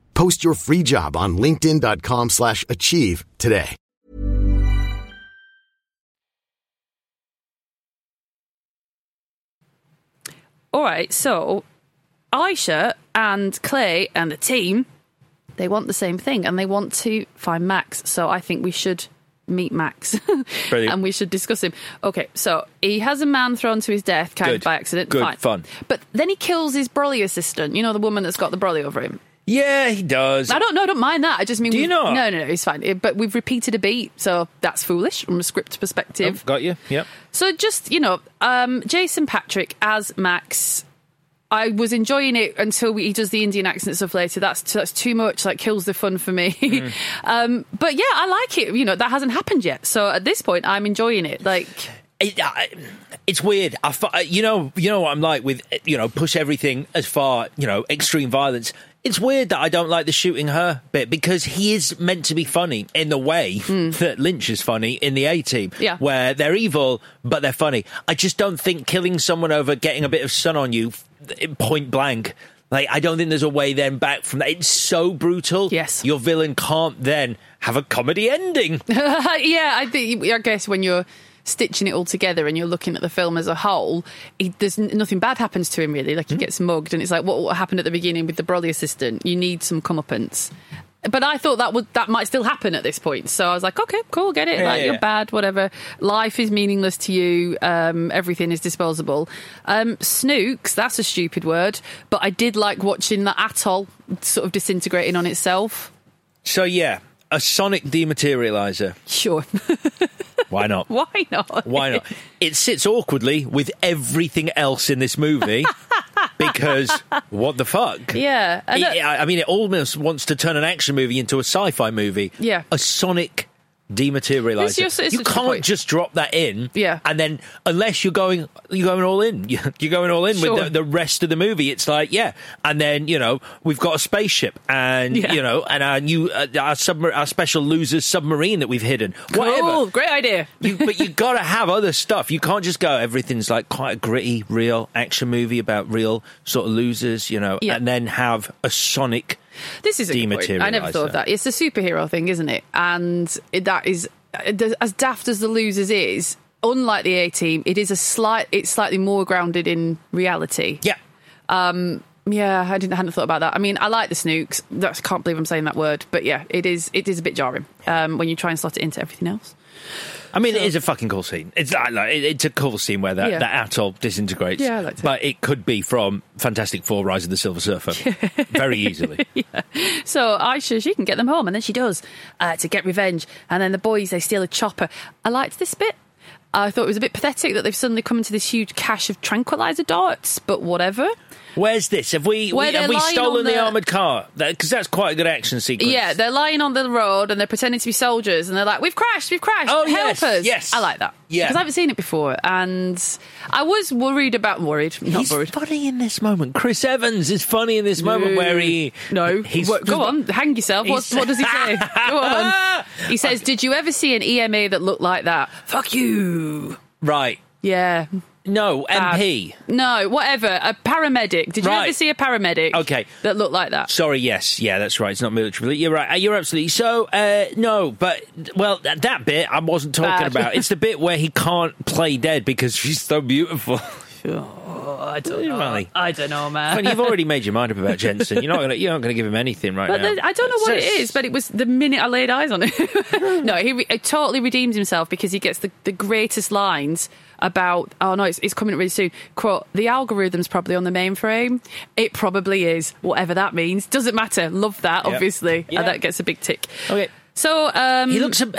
Post your free job on linkedin.com slash achieve today. All right, so Aisha and Clay and the team, they want the same thing and they want to find Max. So I think we should meet Max and we should discuss him. Okay, so he has a man thrown to his death kind of Good. by accident. Good, Fine. fun. But then he kills his brolly assistant, you know, the woman that's got the brolly over him. Yeah, he does. I don't know, I don't mind that. I just mean, Do you not? No, no, no, it's fine. But we've repeated a beat, so that's foolish from a script perspective. Oh, got you. Yep. So just you know, um, Jason Patric as Max. I was enjoying it until he does the Indian accent stuff later. That's that's too much. Like kills the fun for me. Mm. um, but yeah, I like it. You know, that hasn't happened yet. So at this point, I'm enjoying it. Like It, I, it's weird. I, you know, you know what I'm like with you know push everything as far you know extreme violence. It's weird that I don't like the shooting her bit because he is meant to be funny in the way hmm. that Lynch is funny in the A Team. Yeah. where they're evil but they're funny. I just don't think killing someone over getting a bit of sun on you point blank. Like, I don't think there's a way then back from that. It's so brutal. Yes. Your villain can't then have a comedy ending. yeah, I think. I guess when you're stitching it all together and you're looking at the film as a whole, he, there's nothing bad happens to him really. Like he gets mugged, and it's like what, what happened at the beginning with the Broly assistant. You need some comeuppance. But I thought that would that might still happen at this point, so I was like, okay, cool, get it. Yeah, like yeah, you're bad, whatever. Life is meaningless to you. Um, everything is disposable. Um, snukes, that's a stupid word, but I did like watching the atoll sort of disintegrating on itself. So, yeah, a sonic dematerializer. Sure, Why not? why not? Why not? It sits awkwardly with everything else in this movie because what the fuck? Yeah, It- I mean, it almost wants to turn an action movie into a sci-fi movie. Yeah. a sonic It's just- it's you can't just drop that in. Yeah. and then unless you're going, you're going all in. You're going all in Sure. with the, the rest of the movie. It's like, yeah, and then you know we've got a spaceship, and Yeah. you know, and our new uh, our, submar- our special losers submarine that we've hidden. Whatever. cool, great idea. You, but you got to have other stuff. You can't just go. Everything's like quite a gritty, real action movie about real sort of losers, you know, Yeah. and then have a Sonic. This is point. I never thought of that. It's a superhero thing, isn't it? And it, that is as daft as the losers is. Unlike the A Team, it is a slight. It's slightly more grounded in reality. Yeah. Um. Yeah, I didn't hadn't thought about that. I mean, I like the Snukes. That's, I can't believe I'm saying that word, but yeah, it is. It is a bit jarring um, when you try and slot it into everything else. I mean, it is a fucking cool scene. It's like, it's a cool scene where that, Yeah. that atoll disintegrates. Yeah, I liked it. But it could be from Fantastic Four: Rise of the Silver Surfer very easily. So Aisha, she can get them home, and then she does uh, to get revenge. And then the boys they steal a chopper. I liked this bit. I thought it was a bit pathetic that they've suddenly come into this huge cache of tranquilizer darts, but whatever. Where's this? Have we, Where we have we lying stolen on the, the- armored car? Because that's quite a good action sequence. Yeah, they're lying on the road and they're pretending to be soldiers, and they're like, "We've crashed, we've crashed, Oh, help yes, us!" yes. I like that. Yeah. because I haven't seen it before, and I was worried about worried, not He's worried. funny in this moment. Chris Evans is funny in this moment where he no, he's What- go on, hang yourself. What's, He's- what does he say? go on. He says, "Did you ever see an EMA that looked like that?" Fuck you. right. Yeah. No, Bad. MP. No, whatever. A paramedic. Did you Right. ever see a paramedic? Okay. That looked like that? Sorry, yes, yeah, that's right. It's not military. You're right. Uh, You're absolutely so. Uh, no, but well, that, that bit I wasn't talking Bad. about. It's the bit where he can't play dead because she's so beautiful. Oh, I don't know. Funny. I don't know, man. Funny, you've already made your mind up about Jensen. You're not gonna. You're not gonna give him anything right But now. I don't know what it It's- but it was the minute I laid eyes on it. no, he re- it totally redeems himself because he gets the, the greatest lines about, oh no, it's, it's coming up really soon. Quote, the algorithm's probably on the mainframe. It probably is, whatever that means. Doesn't matter. Love that, Yep. obviously. Yeah. And that gets a big tick. Okay. So, um, He looks. A,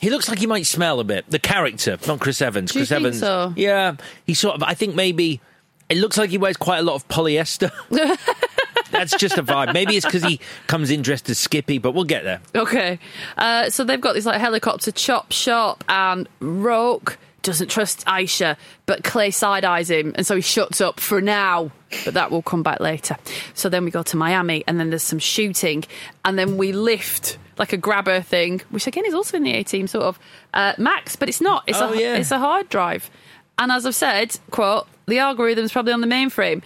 he looks like he might smell a bit. The character, not Chris Evans. Chris Evans. so? Yeah, he sort of. I think maybe it looks like he wears quite a lot of polyester. That's just a vibe. Maybe it's because he comes in dressed as Skippy, but we'll get there. Okay. Uh, so they've got this like helicopter chop shop, and Roque doesn't trust Aisha, but Clay side eyes him, and so he shuts up for now. But that will come back later. So then we go to Miami, and then there's some shooting, and then we lift like a grabber thing, which again is also in the A team, sort of uh, Max, but it's not. It's Oh, a yeah. it's a hard drive. And as I've said, quote, the algorithm's probably on the mainframe.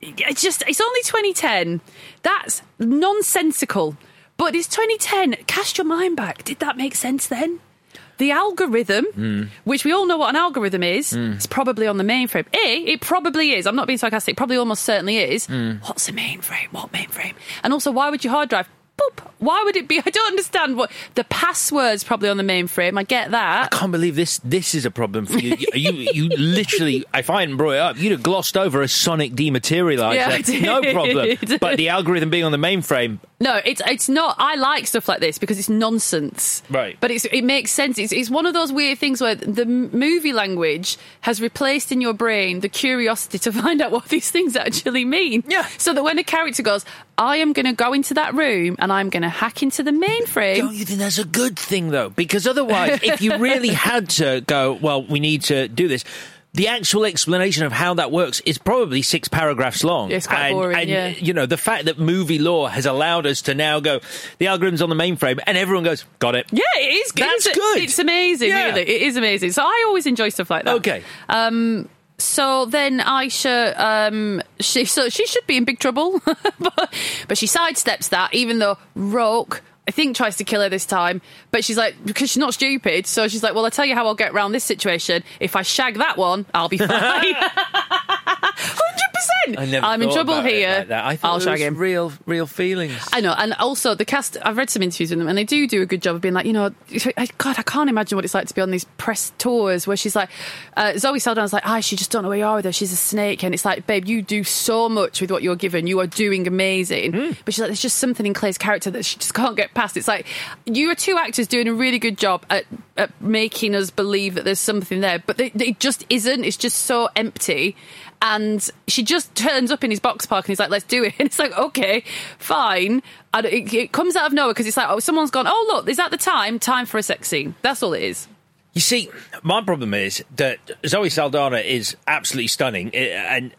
It's just, it's only 2010. That's nonsensical. But it's 2010. Cast your mind back. Did that make sense then? The algorithm, Hmm. which we all know what an algorithm is, is probably on the mainframe. A, it probably is. I'm not being sarcastic. Probably almost certainly is. Hmm. What's a mainframe? What mainframe? And also, why would your hard drive? Boop. Why would it be? I don't understand what the password's probably on the mainframe. I get that. I can't believe this. This is a problem for you. you, you literally, if I hadn't brought it up, you'd have glossed over a sonic dematerializer. Yeah, I did. No problem. But the algorithm being on the mainframe, No, it's it's not. I like stuff like this because it's nonsense. Right. But it's it makes sense. It's it's one of those weird things where the movie language has replaced in your brain the curiosity to find out what these things actually mean. Yeah. So that when a character goes, I am going to go into that room and I'm going to hack into the mainframe. Don't you think that's a good thing, though? Because otherwise, if you really had to go, well, we need to do this. The actual explanation of how that works is probably six paragraphs long. It's quite and, boring, and, yeah. you know, the fact that movie law has allowed us to now go, the algorithm's on the mainframe, and everyone goes, got it. Yeah, it is good. That's It's- good. It's amazing, Yeah. really. It is amazing. So I always enjoy stuff like that. Okay. Um, so then Aisha, um, she so she should be in big trouble, but, but she sidesteps that, even though Roque. I think tries to kill her this time, but she's like because she's not stupid, so she's like, "Well, I'll tell you how I'll get around this situation. If I shag that one, I'll be fine." percent. I never I'm in trouble here. like that. I thought I'll shag him. real, real feelings. I know, and also the cast. I've read some interviews with them, and they do do a good job of being like, you know, I- God, I can't imagine what it's like to be on these press tours where she's like, uh, Zoe Saldana's like, I, she just don't know where you are with her. She's a snake, and it's like, babe, you do so much with what you're given. You are doing amazing, Hmm. but she's like, there's just something in Claire's character that she just can't get past. It's like you are two actors doing a really good job at, at making us believe that there's something there, but it just isn't. It's just so empty. And she just turns up in his box park and he's like, let's do it. And it's like, okay, fine. And it, it comes out of nowhere because it's like, oh, someone's gone, oh, look, is that the time? Time for a sex scene. That's all it is. You see, my problem is that Zoe Saldana is absolutely stunning, eh, and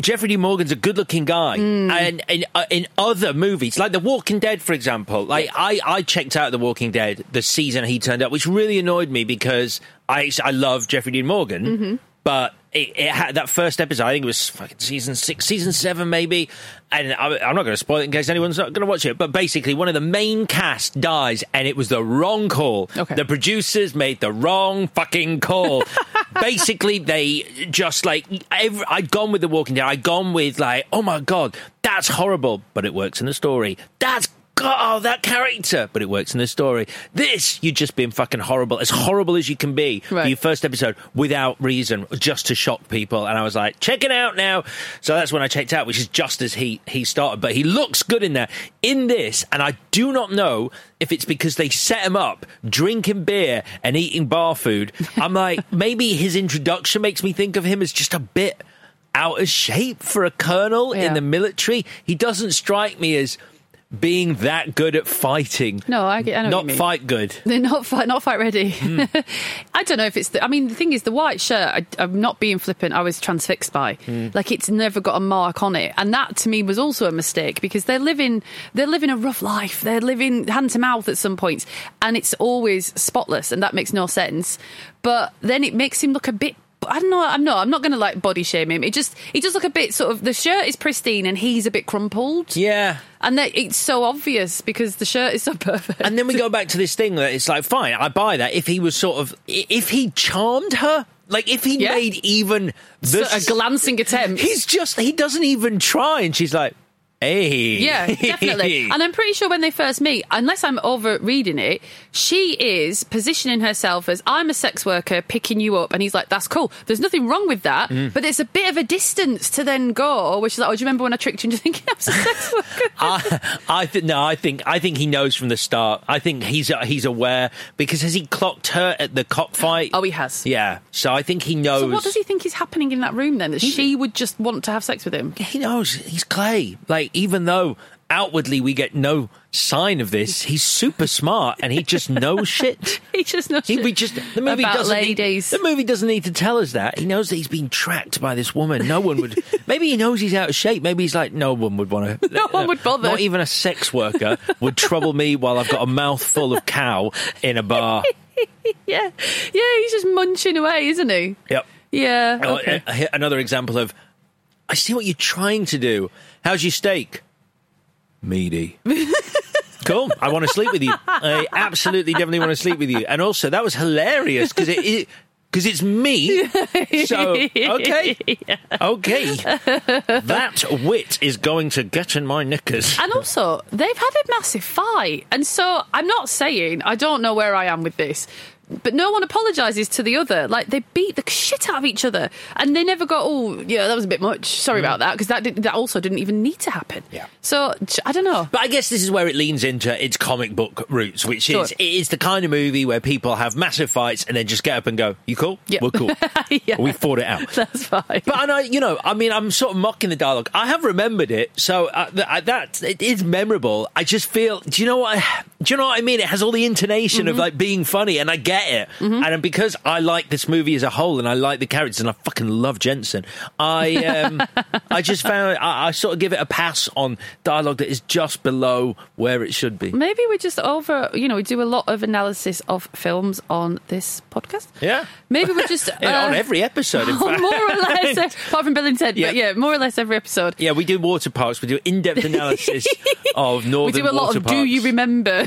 Jeffrey D. Morgan's a good-looking guy, and in, uh, in other movies, like The Walking Dead, for example, like I, I checked out The Walking Dead the season he turned up, which really annoyed me because I I love Jeffrey Dean Morgan, Mm-hmm. but it, it had that first episode. I think it was fucking season six, season seven, maybe. And I, I'm not going to spoil it in case anyone's not going to watch it. But basically, one of the main cast dies, and it was the wrong call. Okay. The producers made the wrong fucking call. basically, they just like every, I'd gone with The Walking Dead. I'd gone with like, oh my god, that's horrible, but it works in the story. That's God, oh, that character, but it works in the story. This, you're just being fucking horrible, as horrible as you can be for Right. your first episode without reason, just to shock people. And I was like, check it out now. So that's when I checked out, which is just as he he started. But he looks good in there. In this, and I do not know if it's because they set him up drinking beer and eating bar food. I'm like, maybe his introduction makes me think of him as just a bit out of shape for a colonel Yeah. in the military. He doesn't strike me as being that good at fighting. No, I, get- I know Not fight good. They're not fight, not fight ready. Hmm. I don't know if it's. The, I mean, the thing is, the white shirt. I, I'm not being flippant. I was transfixed by. Hmm. Like it's never got a mark on it, and that to me was also a mistake because they're living. They're living a rough life. They're living hand to mouth at some points, and it's always spotless, and that makes no sense. But then it makes him look a bit. I don't know. I'm not. I'm not going to like body shame him. It just. He does look a bit sort of. The shirt is pristine, and he's a bit crumpled. Yeah. And that it's so obvious because the shirt is so perfect. And then we go back to this thing that it's like, fine, I buy that. If he was sort of, if he charmed her, like if he Yeah. made even the, So- a glancing attempt. he's just, he doesn't even try, and she's like, hey, Yeah, definitely. and I'm pretty sure when they first meet, unless I'm over reading it, she is positioning herself as I'm a sex worker picking you up, and he's like, "That's cool. There's nothing wrong with that." Mm. But it's a bit of a distance to then go, which is like, "Oh, do you remember when I tricked you into thinking I was a sex worker?" I, I think no. I think I think he knows from the start. I think he's he's aware because has he clocked her at the cockfight? Oh, he has. Yeah. So I think he knows. So what does he think is happening in that room then? That she would just want to have sex with him? He knows he's Clay. Like even though outwardly we get no sign of this, he's super smart and he just knows shit. He just knows He, shit we just the movie about doesn't ladies. Need, the movie doesn't need to tell us that. He knows that he's been tracked by this woman. No one would. maybe he knows he's out of shape. Maybe he's like, no one would want to. No one would bother. Not even a sex worker would trouble me while I've got a mouthful of cow in a bar. yeah, yeah, he's just munching away, isn't he? Yep. Yeah. Oh, Okay. uh, Another example of, I see what you're trying to do. How's your steak? Meaty. cool. I want to sleep with you. I absolutely, definitely want to sleep with you. And also, that was hilarious because it. because it's me. So, okay. Okay. That wit is going to get in my knickers. And also, they've had a massive fight. And so I'm not saying, I don't know where I am with this, but no one apologises to the other. Like, they beat the shit out of each other. And they never go, oh, yeah, that was a bit much. Sorry about that. Because that, did, that also didn't even need to happen. Yeah. So, I don't know. But I guess this is where it leans into its comic book roots, which Sure. is it is the kind of movie where people have massive fights and then just get up and go, "You cool? Yeah. We're cool. Yeah. We fought it out." That's fine. But and I, you know, I mean, I'm sort of mocking the dialogue. I have remembered it, so uh, th- uh, that it is memorable. I just feel, do you know what? I, Do you know what I mean? It has all the intonation of Mhm. like being funny, and I get it. Mhm. And because I like this movie as a whole, and I like the characters, and I fucking love Jensen, I um, I just found I, I sort of give it a pass on dialogue that is just below where it should be. Maybe we're just over, you know, we do a lot of analysis of films on this podcast. Yeah. Maybe we're just. Yeah, on uh, every episode, in fact. more or less, uh, apart from Bill and Ted, but yeah, more or less every episode. Yeah, we do water parks. We do in-depth analysis of We northern do a lot of parks. Do You Remember?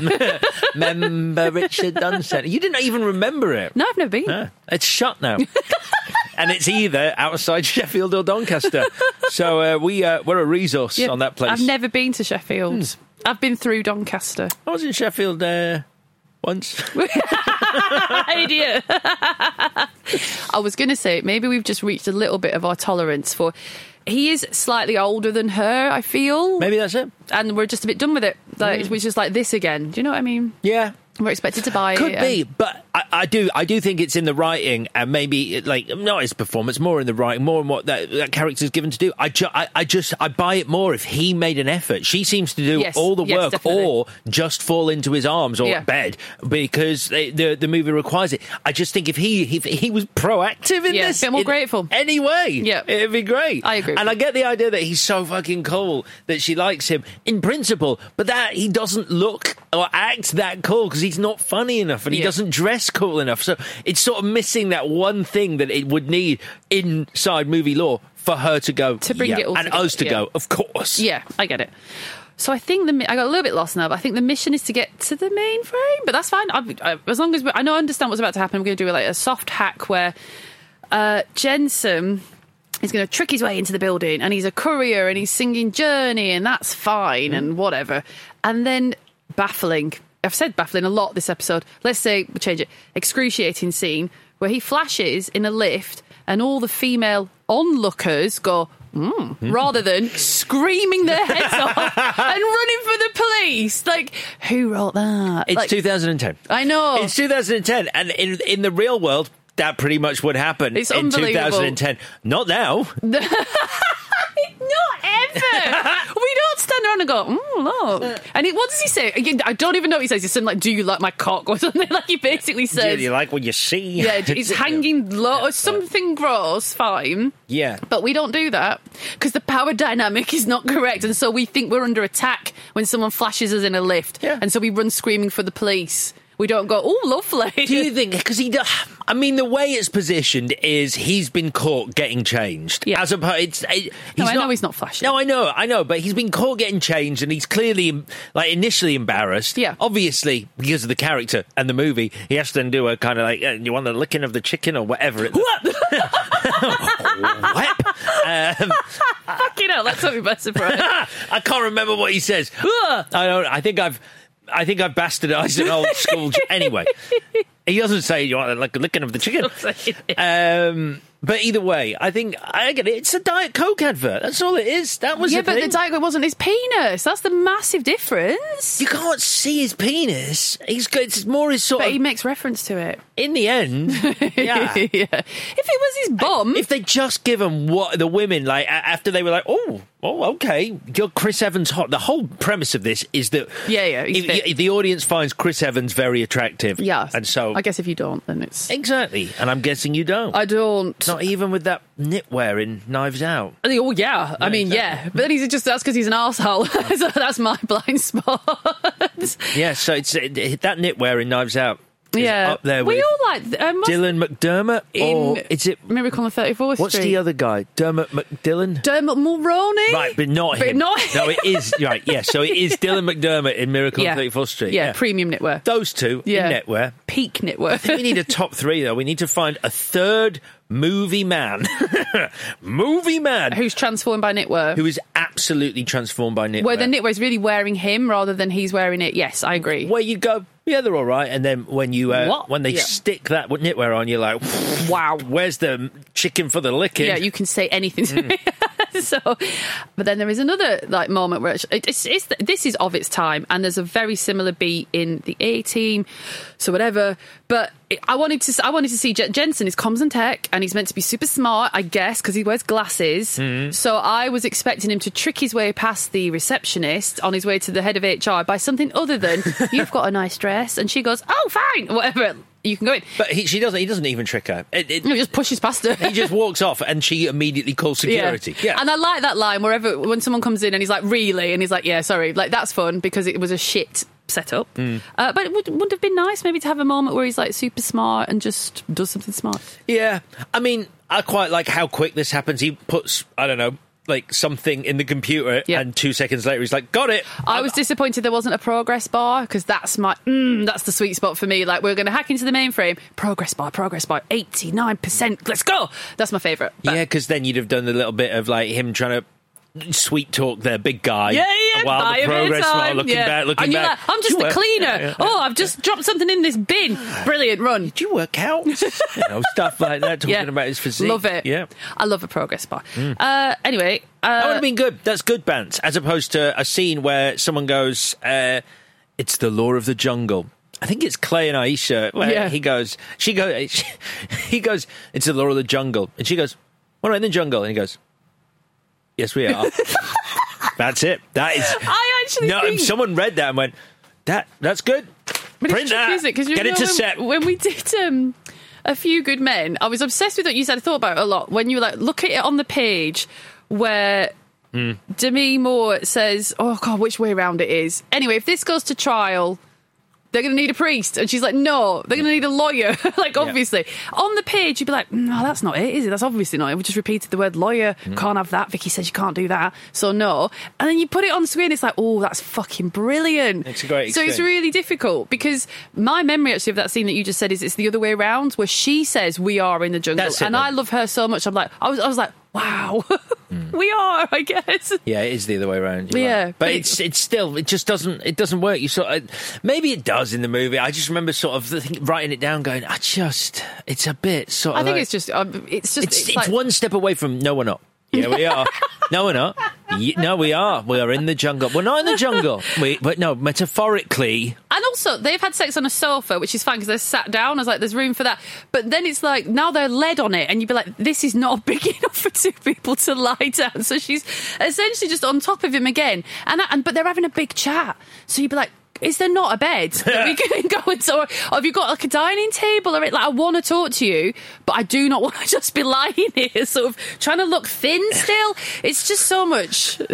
Remember Richard Dunstone? You didn't even remember it. No, I've never been. No, it's shut now. and it's either outside Sheffield or Doncaster. So uh, we uh, we're a resource Yeah, on that place. I've never been to Sheffield. Hmm. I've been through Doncaster. I was in Sheffield uh, once. Idiot. I was going to say, maybe we've just reached a little bit of our tolerance for. He is slightly older than her, I feel. Maybe that's it. And we're just a bit done with it. Like, Mm. We're just like this again. Do you know what I mean? Yeah. We're expected to buy Could be, and- but I, I do. I do think it's in the writing, and maybe it, like not his performance, more in the writing, more in what that, that is given to do. I, ju- I, I just I buy it more if he made an effort. She seems to do Yes, all the yes, work, definitely. or just fall into his arms or Yeah. bed because they, the the movie requires it. I just think if he if he was proactive in Yeah, this, a bit more grateful. any way, Yeah. it'd be great. I agree. and I get the idea that he's so fucking cool that she likes him in principle, but that he doesn't look or act that cool because he's not funny enough and he Yeah. doesn't dress cool enough. So it's sort of missing that one thing that it would need inside movie law for her to go To bring yeah, it all and together, us to yeah. go. Of course, Yeah, I get it. So I think the I got a little bit lost now, but I think the mission is to get to the mainframe. But that's fine. I, I, as long as we, I know, I understand what's about to happen. I'm going to do like a soft hack where uh, Jensen is going to trick his way into the building, and he's a courier, and he's singing Journey, and that's fine, and whatever. And then baffling. I've said baffling a lot this episode. Let's say we change it. Excruciating scene where he flashes in a lift, and all the female onlookers go. Mm, rather than screaming their heads off and running for the police. Like, who wrote that? it's Like, 2010. I know. It's 2010, and in in the real world. That pretty much would happen It's in unbelievable. 2010. Not now. Not ever. we don't stand around and go, mm, look. And it, what does he say? Again, I don't even know what he says. He's something like, do you like my cock or something? Like he basically Do you like what you see? yeah, it's hanging low or something gross, fine. Yeah. But we don't do that because the power dynamic is not correct. And so we think we're under attack when someone flashes us in a lift. Yeah. And so we run screaming for the police. We don't go, oh, lovely. Do you think because he? I mean, the way it's positioned is he's been caught getting changed. Yeah. As opposed, it's it, he's No, I not, know he's not flashing. No, I know, I know, but he's been caught getting changed, and he's clearly like initially embarrassed. Yeah. Obviously, because of the character and the movie, he has to then do a kind of like, uh, "You want the licking of the chicken or whatever." It, what? um, Fucking hell, that's something by surprise. I can't remember what he says. I don't. I think I've. I think I've bastardized an old school. anyway, he doesn't say you want like a licking of the chicken. Um, but either way, I think I get it. It's a Diet Coke advert. That's all it is. That was yeah, the but thing. the Diet Coke wasn't his penis. That's the massive difference. you can't see his penis. He's got. It's more his sort But of. he makes reference to it. in the end, yeah. yeah. If it was his bum, If they just give him what the women like after they were like, oh, oh, okay, you're Chris Evans hot. The whole premise of this is that Yeah, yeah, if the audience finds Chris Evans very attractive. yeah. and so I guess if you don't, then it's. exactly, and I'm guessing you don't. I don't. Not even with that knitwear in Knives Out. Oh yeah, I mean yeah, but then he's just that's because he's an asshole. so that's my blind spot. Yeah, so it's it, it- that knitwear in Knives Out. Yeah, up there we with all like um, what's- Dylan McDermott, or in is it? Miracle on Thirty Fourth What's Street. What's the other guy? Dermot McDillan. Dermot Mulroney? Right, but not But him. not no, it is right. Yeah, so it is Dylan McDermott in Miracle Yeah. on 34th Street. Yeah, premium knitwear, those two Yeah. in knitwear. peak I knitwear. think we need a top three though. We need to find a third movie man, movie man Who's transformed by knitwear? who is absolutely transformed by knitwear. Where the knitwear is really wearing him rather than he's wearing it. Yes, I agree. Where you go, yeah, they're all right, and then when you uh, when they Yeah. stick that knitwear on, you're like, Wow. where's the chicken for the licking? Yeah, you can say anything to me. so, but then there is another like moment where it's, it's, it's this is of its time, and there's a very similar beat in the A Team, so whatever. But I wanted to I wanted to see Je- Jensen is comms and tech, and he's meant to be super smart, I guess, because he wears glasses. Mm-hmm. So I was expecting him to trick his way past the receptionist on his way to the head of HR by something other than "You've got a nice dress," and she goes, "Oh, fine, whatever." You can go in. But he, she doesn't. He doesn't even trick her. It, it, he just pushes past her. he just walks off, and she immediately calls security. Yeah. And I like that line wherever when someone comes in and he's like, really? And he's like, yeah, sorry. Like, that's fun because it was a shit setup. Mm. Uh, but it would, would have been nice maybe to have a moment where he's like super smart and just does something smart. Yeah, I mean, I quite like how quick this happens. He puts, I don't know, like something in the computer, and two seconds later, he's like, "Got it." I was disappointed there wasn't a progress bar because that's my mm, that's the sweet spot for me. Like we're going to hack into the mainframe, progress bar, progress bar, eighty nine percent. Let's go. That's my favourite. Yeah, because then you'd have done a little bit of like him trying to sweet talk there, big guy. Yeah, yeah, While the a bit of progress bar, looking yeah. back, looking back. Like, I'm just the cleaner. Yeah, yeah. Oh, I've just dropped something in this bin. Brilliant run. Did you work out? you know, stuff like that. Talking about his physique. Love it. Yeah. I love a progress bar. Mm. Uh, anyway, uh, that would have been good. That's good, Bants, as opposed to a scene where someone goes, uh, "It's the law of the jungle." I think it's Clay and Aisha. Where Yeah. he goes, she goes, he goes, "It's the law of the jungle," and she goes, "We're not in the jungle," and he goes, "Yes, we are." that's it. That is. I actually no. think- Someone read that and went, "That that's good." But Print that. isn't it? Because you Get it to when, set. when we did um, a few good men, I was obsessed with what you said. I thought about it a lot when you were like, look at it on the page where Mm. Demi Moore says, "Oh God, which way round it is." Anyway, if this goes to trial. They're going to need a priest. And she's like, no, they're going to need a lawyer. like, obviously. On the page, you'd be like, no, that's not it, is it? That's obviously not it. We just repeated the word lawyer. Mm. Can't have that. Vicky says you can't do that. So, no. And then you put it on screen, it's like, oh, that's fucking brilliant. It's a great So, it's really difficult because my memory actually of that scene that you just said is it's the other way around where she says we are in the jungle. It and then. I love her so much. I'm like, I was, I was like, wow, Mm. we are, I guess. Yeah, it is the other way around. Yeah, right. but it's it's still it just doesn't it doesn't work. You sort of maybe it does in the movie. I just remember sort of writing it down, going, I just it's a bit sort of. I think like- it's just, um, it's just, it's, it's, it's like, one step away from no, we're not. Yeah, we are. no, we're not. No, we are. We are in the jungle. We're not in the jungle. We, but no, metaphorically. And also, they've had sex on a sofa, which is fine because they're sat down. I was like, there's room for that. But then it's like, now they're led on it, and you'd be like, this is not big enough for two people to lie down. So she's essentially just on top of him again. And, and But they're having a big chat. So you'd be like, is there not a bed that we can go and so, or have you got like a dining table or it, like I want to talk to you, but I do not want to just be lying here, sort of trying to look thin still. It's just so much.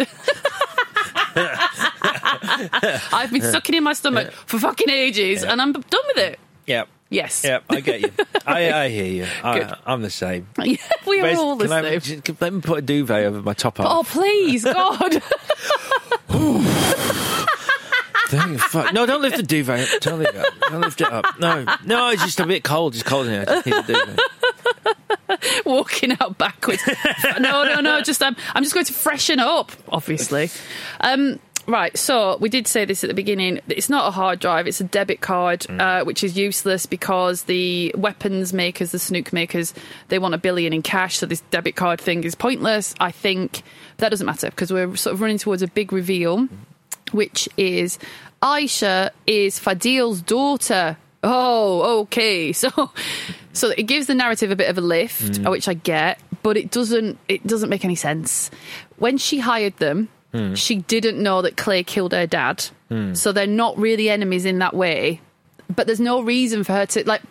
I've been sucking in my stomach for fucking ages, and I'm done with it. Yeah. Yes. Yeah, I get you. I, I hear you. I, I'm the same. Yeah, we are Where's- all the can I- same. just- let me put a duvet over my top half. Oh please, God! Fuck. No, don't lift the duvet. up. Don't lift it up. Don't lift it up. No, no, it's just a bit cold. It's cold in here. I just need a duvet. Walking out backwards. no, no, no. Just I'm, I'm just going to freshen up. Obviously. Um, Right, so we did say this at the beginning. It's not a hard drive; it's a debit card, uh, which is useless because the weapons makers, the snuke makers, they want a billion in cash. So this debit card thing is pointless. I think that doesn't matter because we're sort of running towards a big reveal, which is Aisha is Fadil's daughter. Oh, okay. So, so it gives the narrative a bit of a lift, Mm. which I get, but it doesn't. It doesn't make any sense. When she hired them, Hmm. she didn't know that Clay killed her dad, Hmm. so they're not really enemies in that way. But there's no reason for her to like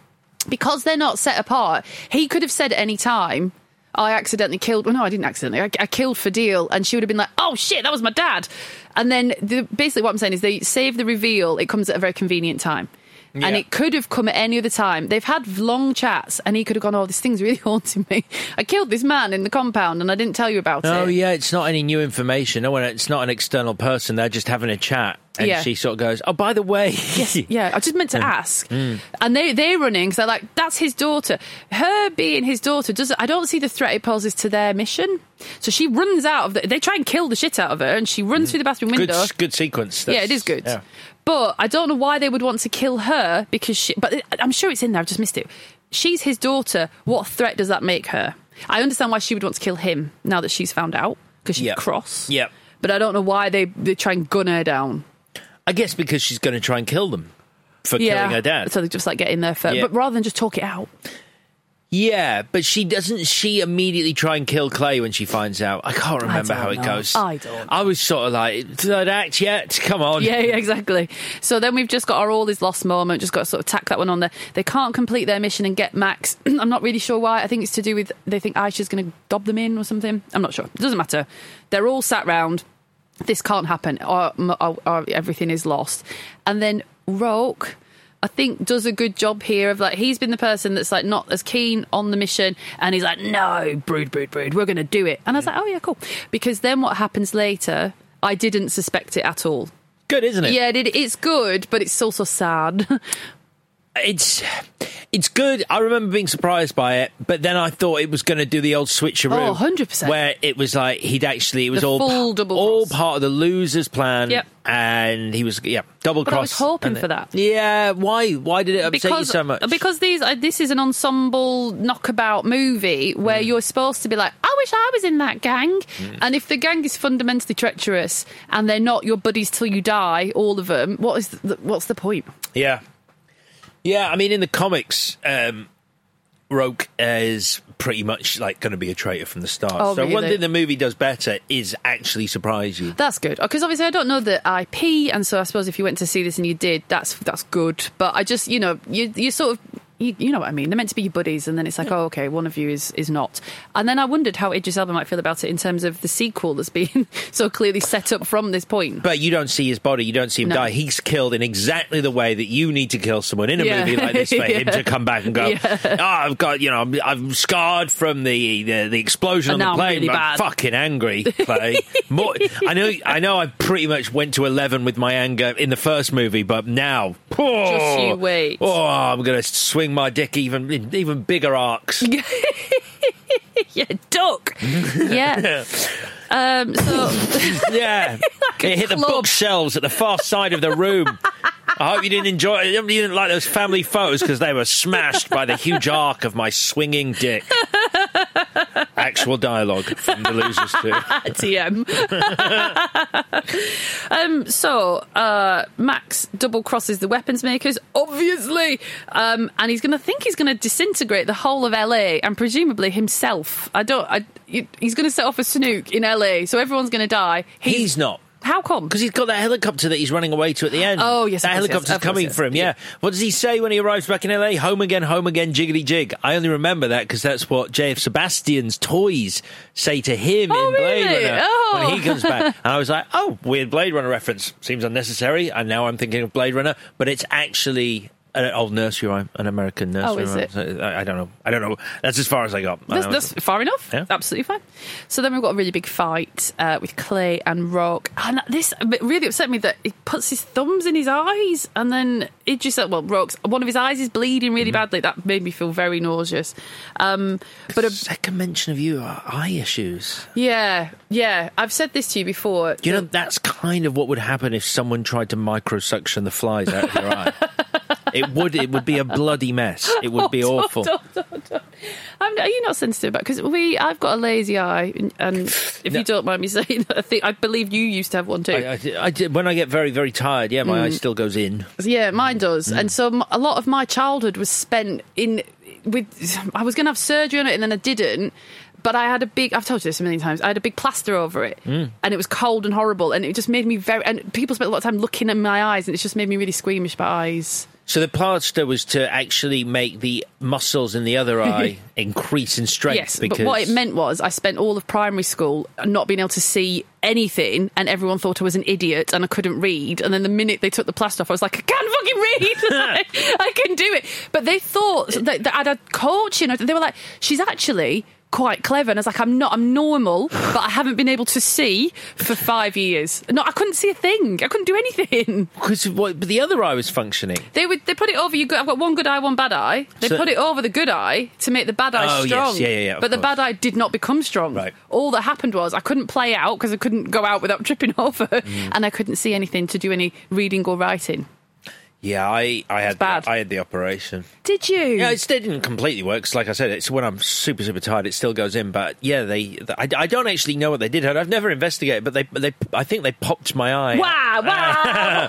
because they're not set apart. He could have said at any time. I accidentally killed. Well, no, I didn't accidentally. I, I killed Fadil, and she would have been like, "Oh shit, that was my dad." And then, the, basically, what I'm saying is they save the reveal. It comes at a very convenient time, and it could have come at any other time. They've had long chats, and he could have gone, "Oh, this thing's really haunting me. I killed this man in the compound, and I didn't tell you about No, it." Oh yeah, it's not any new information. No one, it's not an external person. They're just having a chat, and Yeah. she sort of goes, "Oh, by the way, Yes, yeah. I just meant to Mm. ask. Mm. And they they're running because they're like, that's his daughter. Her being his daughter doesn't. I don't see the threat it poses to their mission. So she runs out of the. They try and kill the shit out of her, and she runs through the bathroom window. good sequence." yeah, it is good. yeah. But I don't know why they would want to kill her because she. But I'm sure it's in there. I've just missed it. She's his daughter. What threat does that make her? I understand why she would want to kill him now that she's found out. Because she's Yep. cross. Yep. But I don't know why they, they try and gun her down. I guess because she's going to try and kill them for killing her dad. So they just like get in there first. Yeah. But rather than just talk it out. Yeah, but she doesn't. She immediately try and kill Clay when she finds out. I can't remember don't how it know. goes. I don't I was sort of like third act yet. Come on. Yeah, yeah, exactly. So then we've just got our all is lost moment. Just got to sort of tack that one on there. They can't complete their mission and get Max. I'm not really sure why. I think it's to do with they think Aisha's going to dob them in or something. I'm not sure. It doesn't matter. They're all sat round. This can't happen, or, or, or everything is lost. And then Roque. I think does a good job here of like he's been the person that's like not as keen on the mission and he's like no brood brood brood we're going to do it and I was like oh yeah cool because then what happens later I didn't suspect it at all Good, isn't it? yeah, it, it's good, but it's also sad. It's it's good. I remember being surprised by it, but then I thought it was going to do the old switcheroo. Oh, 100%. Where it was like he'd actually it was The all full double all cross. part of the loser's plan. Yep. And he was yeah double But I was hoping and for that. Yeah. Why? Why did it upset you so much? because these uh, this is an ensemble knockabout movie Mm. where you're supposed to be like, I wish I was in that gang. Mm. And if the gang is fundamentally treacherous and they're not your buddies till you die, all of them, what is the, what's the point? Yeah. Yeah, I mean, in the comics, um, Roque is pretty much like going to be a traitor from the start. Oh, so one thing the movie does better is actually surprise you. That's good because obviously I don't know the IP, and so I suppose if you went to see this and you did, that's that's good. But I just you know you you sort of. You, you know what I mean? They're meant to be your buddies, and then it's like, oh, okay, one of you is is not. And then I wondered how Idris Elba might feel about it in terms of the sequel that's been so clearly set up from this point. But you don't see his body, you don't see him No. die. He's killed in exactly the way that you need to kill someone in a Yeah. movie like this for him to come back and go, Yeah. "Oh, I've got, you know, I'm, I'm scarred from the the, the explosion And on the I'm plane. really but bad." I'm fucking angry, Clay. More, I know, I know. I pretty much went to eleven with my anger in the first movie, but now, oh, Just you oh, wait. Oh, I'm going to swing my dick even in even bigger arcs. yeah, duck. yeah. Um, so yeah, it hit the bookshelves at the far side of the room. I hope you didn't enjoy it. You didn't like those family photos because they were smashed by the huge arc of my swinging dick. Actual dialogue from the losers too. TM. um, so uh, Max double crosses the weapons makers, obviously, um, and he's going to think he's going to disintegrate the whole of LA and presumably himself. I don't. I, he's going to set off a snuke in LA, so everyone's going to die. He's not. How come? Because he's got that helicopter that he's running away to at the end. Oh, yes, that yes, helicopter's course, coming yes. for him. Yeah. What does he say when he arrives back in LA? Home again, home again, jiggity jig. I only remember that because that's what JF Sebastian's toys say to him Oh, in Blade really? Runner Oh. when he comes back. And I was like, oh, weird Blade Runner reference. Seems unnecessary. And now I'm thinking of Blade Runner, but it's actually. An old nursery rhyme, an American nursery Oh, is rhyme. it? So, I, I don't know. I don't know. That's as far as I got. That's, know. that's far enough. Yeah. Absolutely fine. So then we've got a really big fight uh, with Clay and Roque. And this really upset me that he puts his thumbs in his eyes and then it just well, Roque's one of his eyes is bleeding Mm-hmm. really badly. That made me feel very nauseous. Um, but a, Second mention of you are eye issues. yeah, yeah, I've said this to you before. You know, that's kind of what would happen if someone tried to microsuction the flies out of your eye. It would. It would be a bloody mess. It would be on, awful. hold on. I'm, are you not sensitive about? Because we, I've got a lazy eye, and, and if you don't mind me saying, that, I think I believe you used to have one too. I, I, I did- when I get very, very tired, yeah, my Mm. eye still goes in. Yeah, mine does. Mm. And so a lot of my childhood was spent in with. I was going to have surgery on it, and then I didn't. But I had a big. I've told you this a million times. I had a big plaster over it, Mm. and it was cold and horrible, and it just made me very. And people spent a lot of time looking at my eyes, and it's just made me really squeamish about eyes. So the plaster was to actually make the muscles in the other eye increase in strength. yes, because but what it meant was I spent all of primary school not being able to see anything, and everyone thought I was an idiot and I couldn't read. And then the minute they took the plaster off, I was like, I can't fucking read. I can do it. But they thought that, that I'd had coaching. They were like, she's actually quite clever. And I was like, I'm not. I'm normal, but I haven't been able to see for five years. No, I couldn't see a thing. I couldn't do anything. because what, but the other eye was functioning. They would. They put it over. You. Good I've got one good eye, one bad eye. They So- put it over the good eye to make the bad eye Oh, yes. strong. Yeah, yeah, yeah, of But the course. bad eye did not become strong. Right. All that happened was I couldn't play out because I couldn't go out without tripping over, Mm. and I couldn't see anything to do any reading or writing. Yeah, I, I had bad. I had the operation. Did you? Yeah, it still didn't completely work. Cause like I said, it's when I'm super super tired, it still goes in. But yeah, they, I, I don't actually know what they did. I've never investigated, but they they I think they popped my eye Wow! Wow!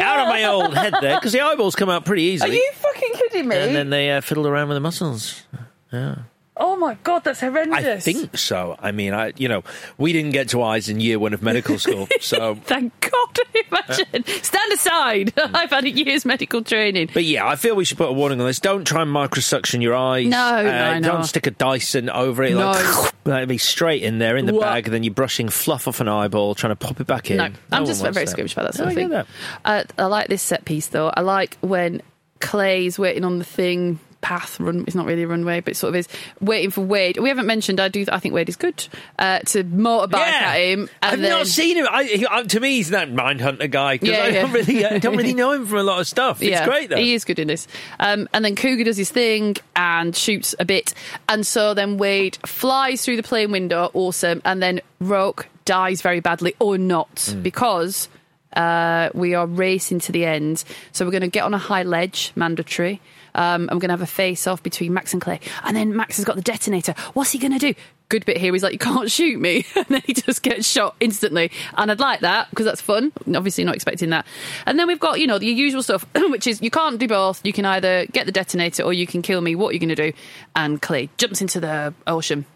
out of my old head there because the eyeballs come out pretty easily. Are you fucking kidding me? and then they uh, fiddled around with the muscles. Yeah. Oh my god, that's horrendous. I think so. I mean, I you know, we didn't get to eyes in year one of medical school, so Thank God! Imagine. Stand aside. I've had a year's medical training. But yeah, I feel we should put a warning on this. Don't try and microsuction your eyes. No, uh, no, no. Don't stick a Dyson over it. No. Like, that'd be straight in there in the What? bag, and then you're brushing fluff off an eyeball, trying to pop it back in. No, I'm just very that. squeamish about that No, sort of I thing. that. Uh, I like this set piece though. I like when Clay's waiting on the thing path run. It's not really a runway, but it sort of is waiting for Wade. We haven't mentioned. I do. I think Wade is good uh, to motorbike Yeah. at him. And I've then, not seen him. I, he, uh, to me, he's that Mindhunter guy because Yeah, I don't yeah. really, I don't really know him from a lot of stuff. It's yeah, great though. He is good in this. Um, and then Cougar does his thing and shoots a bit. And so then Wade flies through the plane window, awesome. And then Roque dies very badly or not Mm. because uh, we are racing to the end. So we're going to get on a high ledge, mandatory. Um, we're going to have a face off between Max and Clay. And then Max has got the detonator. What's he going to do? Good bit here. He's like, You can't shoot me. And then he just gets shot instantly. And I'd like that because that's fun. Obviously, not expecting that. And then we've got, you know, the usual stuff, which is you can't do both. You can either get the detonator or you can kill me. What are you going to do? And Clay jumps into the ocean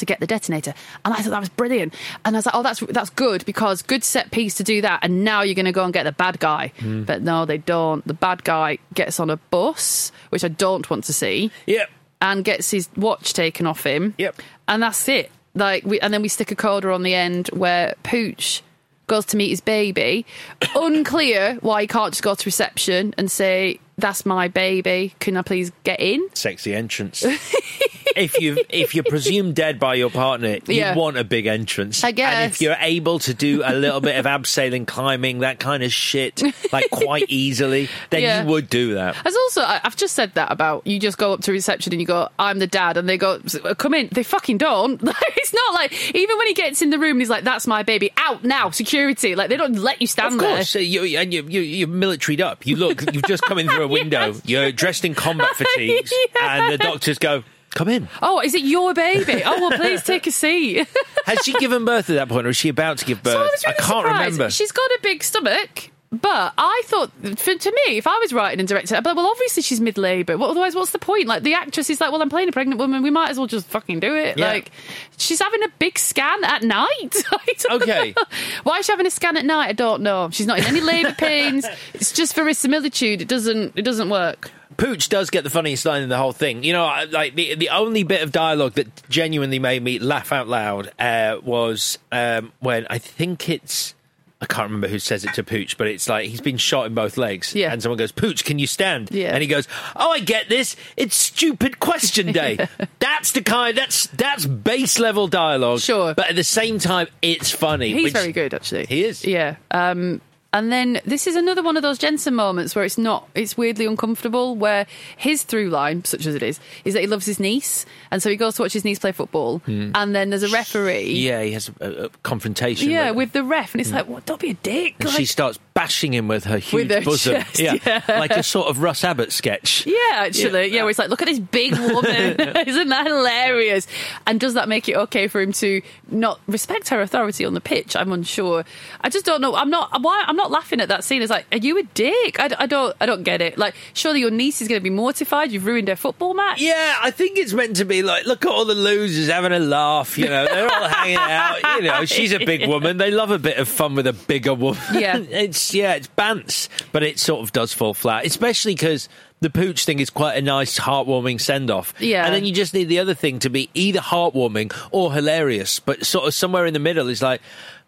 to get the detonator. And I thought that was brilliant. And I was like, oh, that's that's good because good set piece to do that. And now you're going to go and get the bad guy. Hmm. But no, they don't. The bad guy gets on a bus, which I don't want to see. Yep. And gets his watch taken off him. Yep. And that's it. Like, we, and then we stick a coda on the end where Pooch goes to meet his baby. Unclear why he can't just go to reception and say, "That's my baby. Can I please get in?" Sexy entrance. if you if you're presumed dead by your partner, you Yeah. want a big entrance. I guess. And if you're able to do a little bit of abseiling, climbing, that kind of shit, like quite easily, then Yeah. you would do that. As also, I've just said that about you just go up to reception and you go, I'm the dad, and they go, come in. They fucking don't. It's not like, even when he gets in the room he's like, that's my baby, out now, security. Like, they don't let you stand Of there. course, uh, you, and you, you, you're militaried up. You look, you've just come in through a window. You're dressed in combat fatigues, and the doctors go, "Come in." Oh, is it your baby? Oh, well, please take a seat. Has she given birth at that point, or is she about to give birth? So I really can't surprised. remember. She's got a big stomach. But I thought, for, to me, if I was writing and directing, I'd be like, well, obviously she's mid labour. Well, otherwise, what's the point? Like, the actress is like, well, I'm playing a pregnant woman. We might as well just fucking do it. Yeah. Like, she's having a big scan at night. I don't Okay. know. Why is she having a scan at night? I don't know. She's not in any labour pains. It's just for verisimilitude. It doesn't. It doesn't work. Pooch does get the funniest line in the whole thing. You know, like the the only bit of dialogue that genuinely made me laugh out loud uh, was um, when I think it's. I can't remember who says it to Pooch, but it's like he's been shot in both legs. Yeah. And someone goes, Pooch, can you stand? Yeah. And he goes, Oh, I get this. It's stupid question day. that's the kind, that's that's base level dialogue. Sure. But at the same time, it's funny. He's which- very good, actually. He is. Yeah. Um, and then this is another one of those Jensen moments where it's not, it's weirdly uncomfortable. Where his through line, such as it is, is that he loves his niece, and so he goes to watch his niece play football, Hmm. and then there's a referee. Yeah, he has a, a confrontation. Yeah, with- with the ref, and it's like, what? Don't be a dick. and Like- she starts bashing him with her huge With her bosom. chest, yeah. yeah. like a sort of Russ Abbott sketch. Yeah, actually, yeah. where it's like, look at this big woman, isn't that hilarious? And does that make it okay for him to not respect her authority on the pitch? I'm unsure. I just don't know. I'm not. Why? I'm not laughing at that scene. It's like, are you a dick? I, I don't. I don't get it. Like, surely your niece is going to be mortified. You've ruined her football match. Yeah, I think it's meant to be like, look at all the losers having a laugh. You know, they're all hanging out. You know, she's a big woman. They love a bit of fun with a bigger woman. Yeah. it's yeah, it's bants, but it sort of does fall flat, especially because. The pooch thing is quite a nice, heartwarming send off. Yeah. And then you just need the other thing to be either heartwarming or hilarious, but sort of somewhere in the middle is like,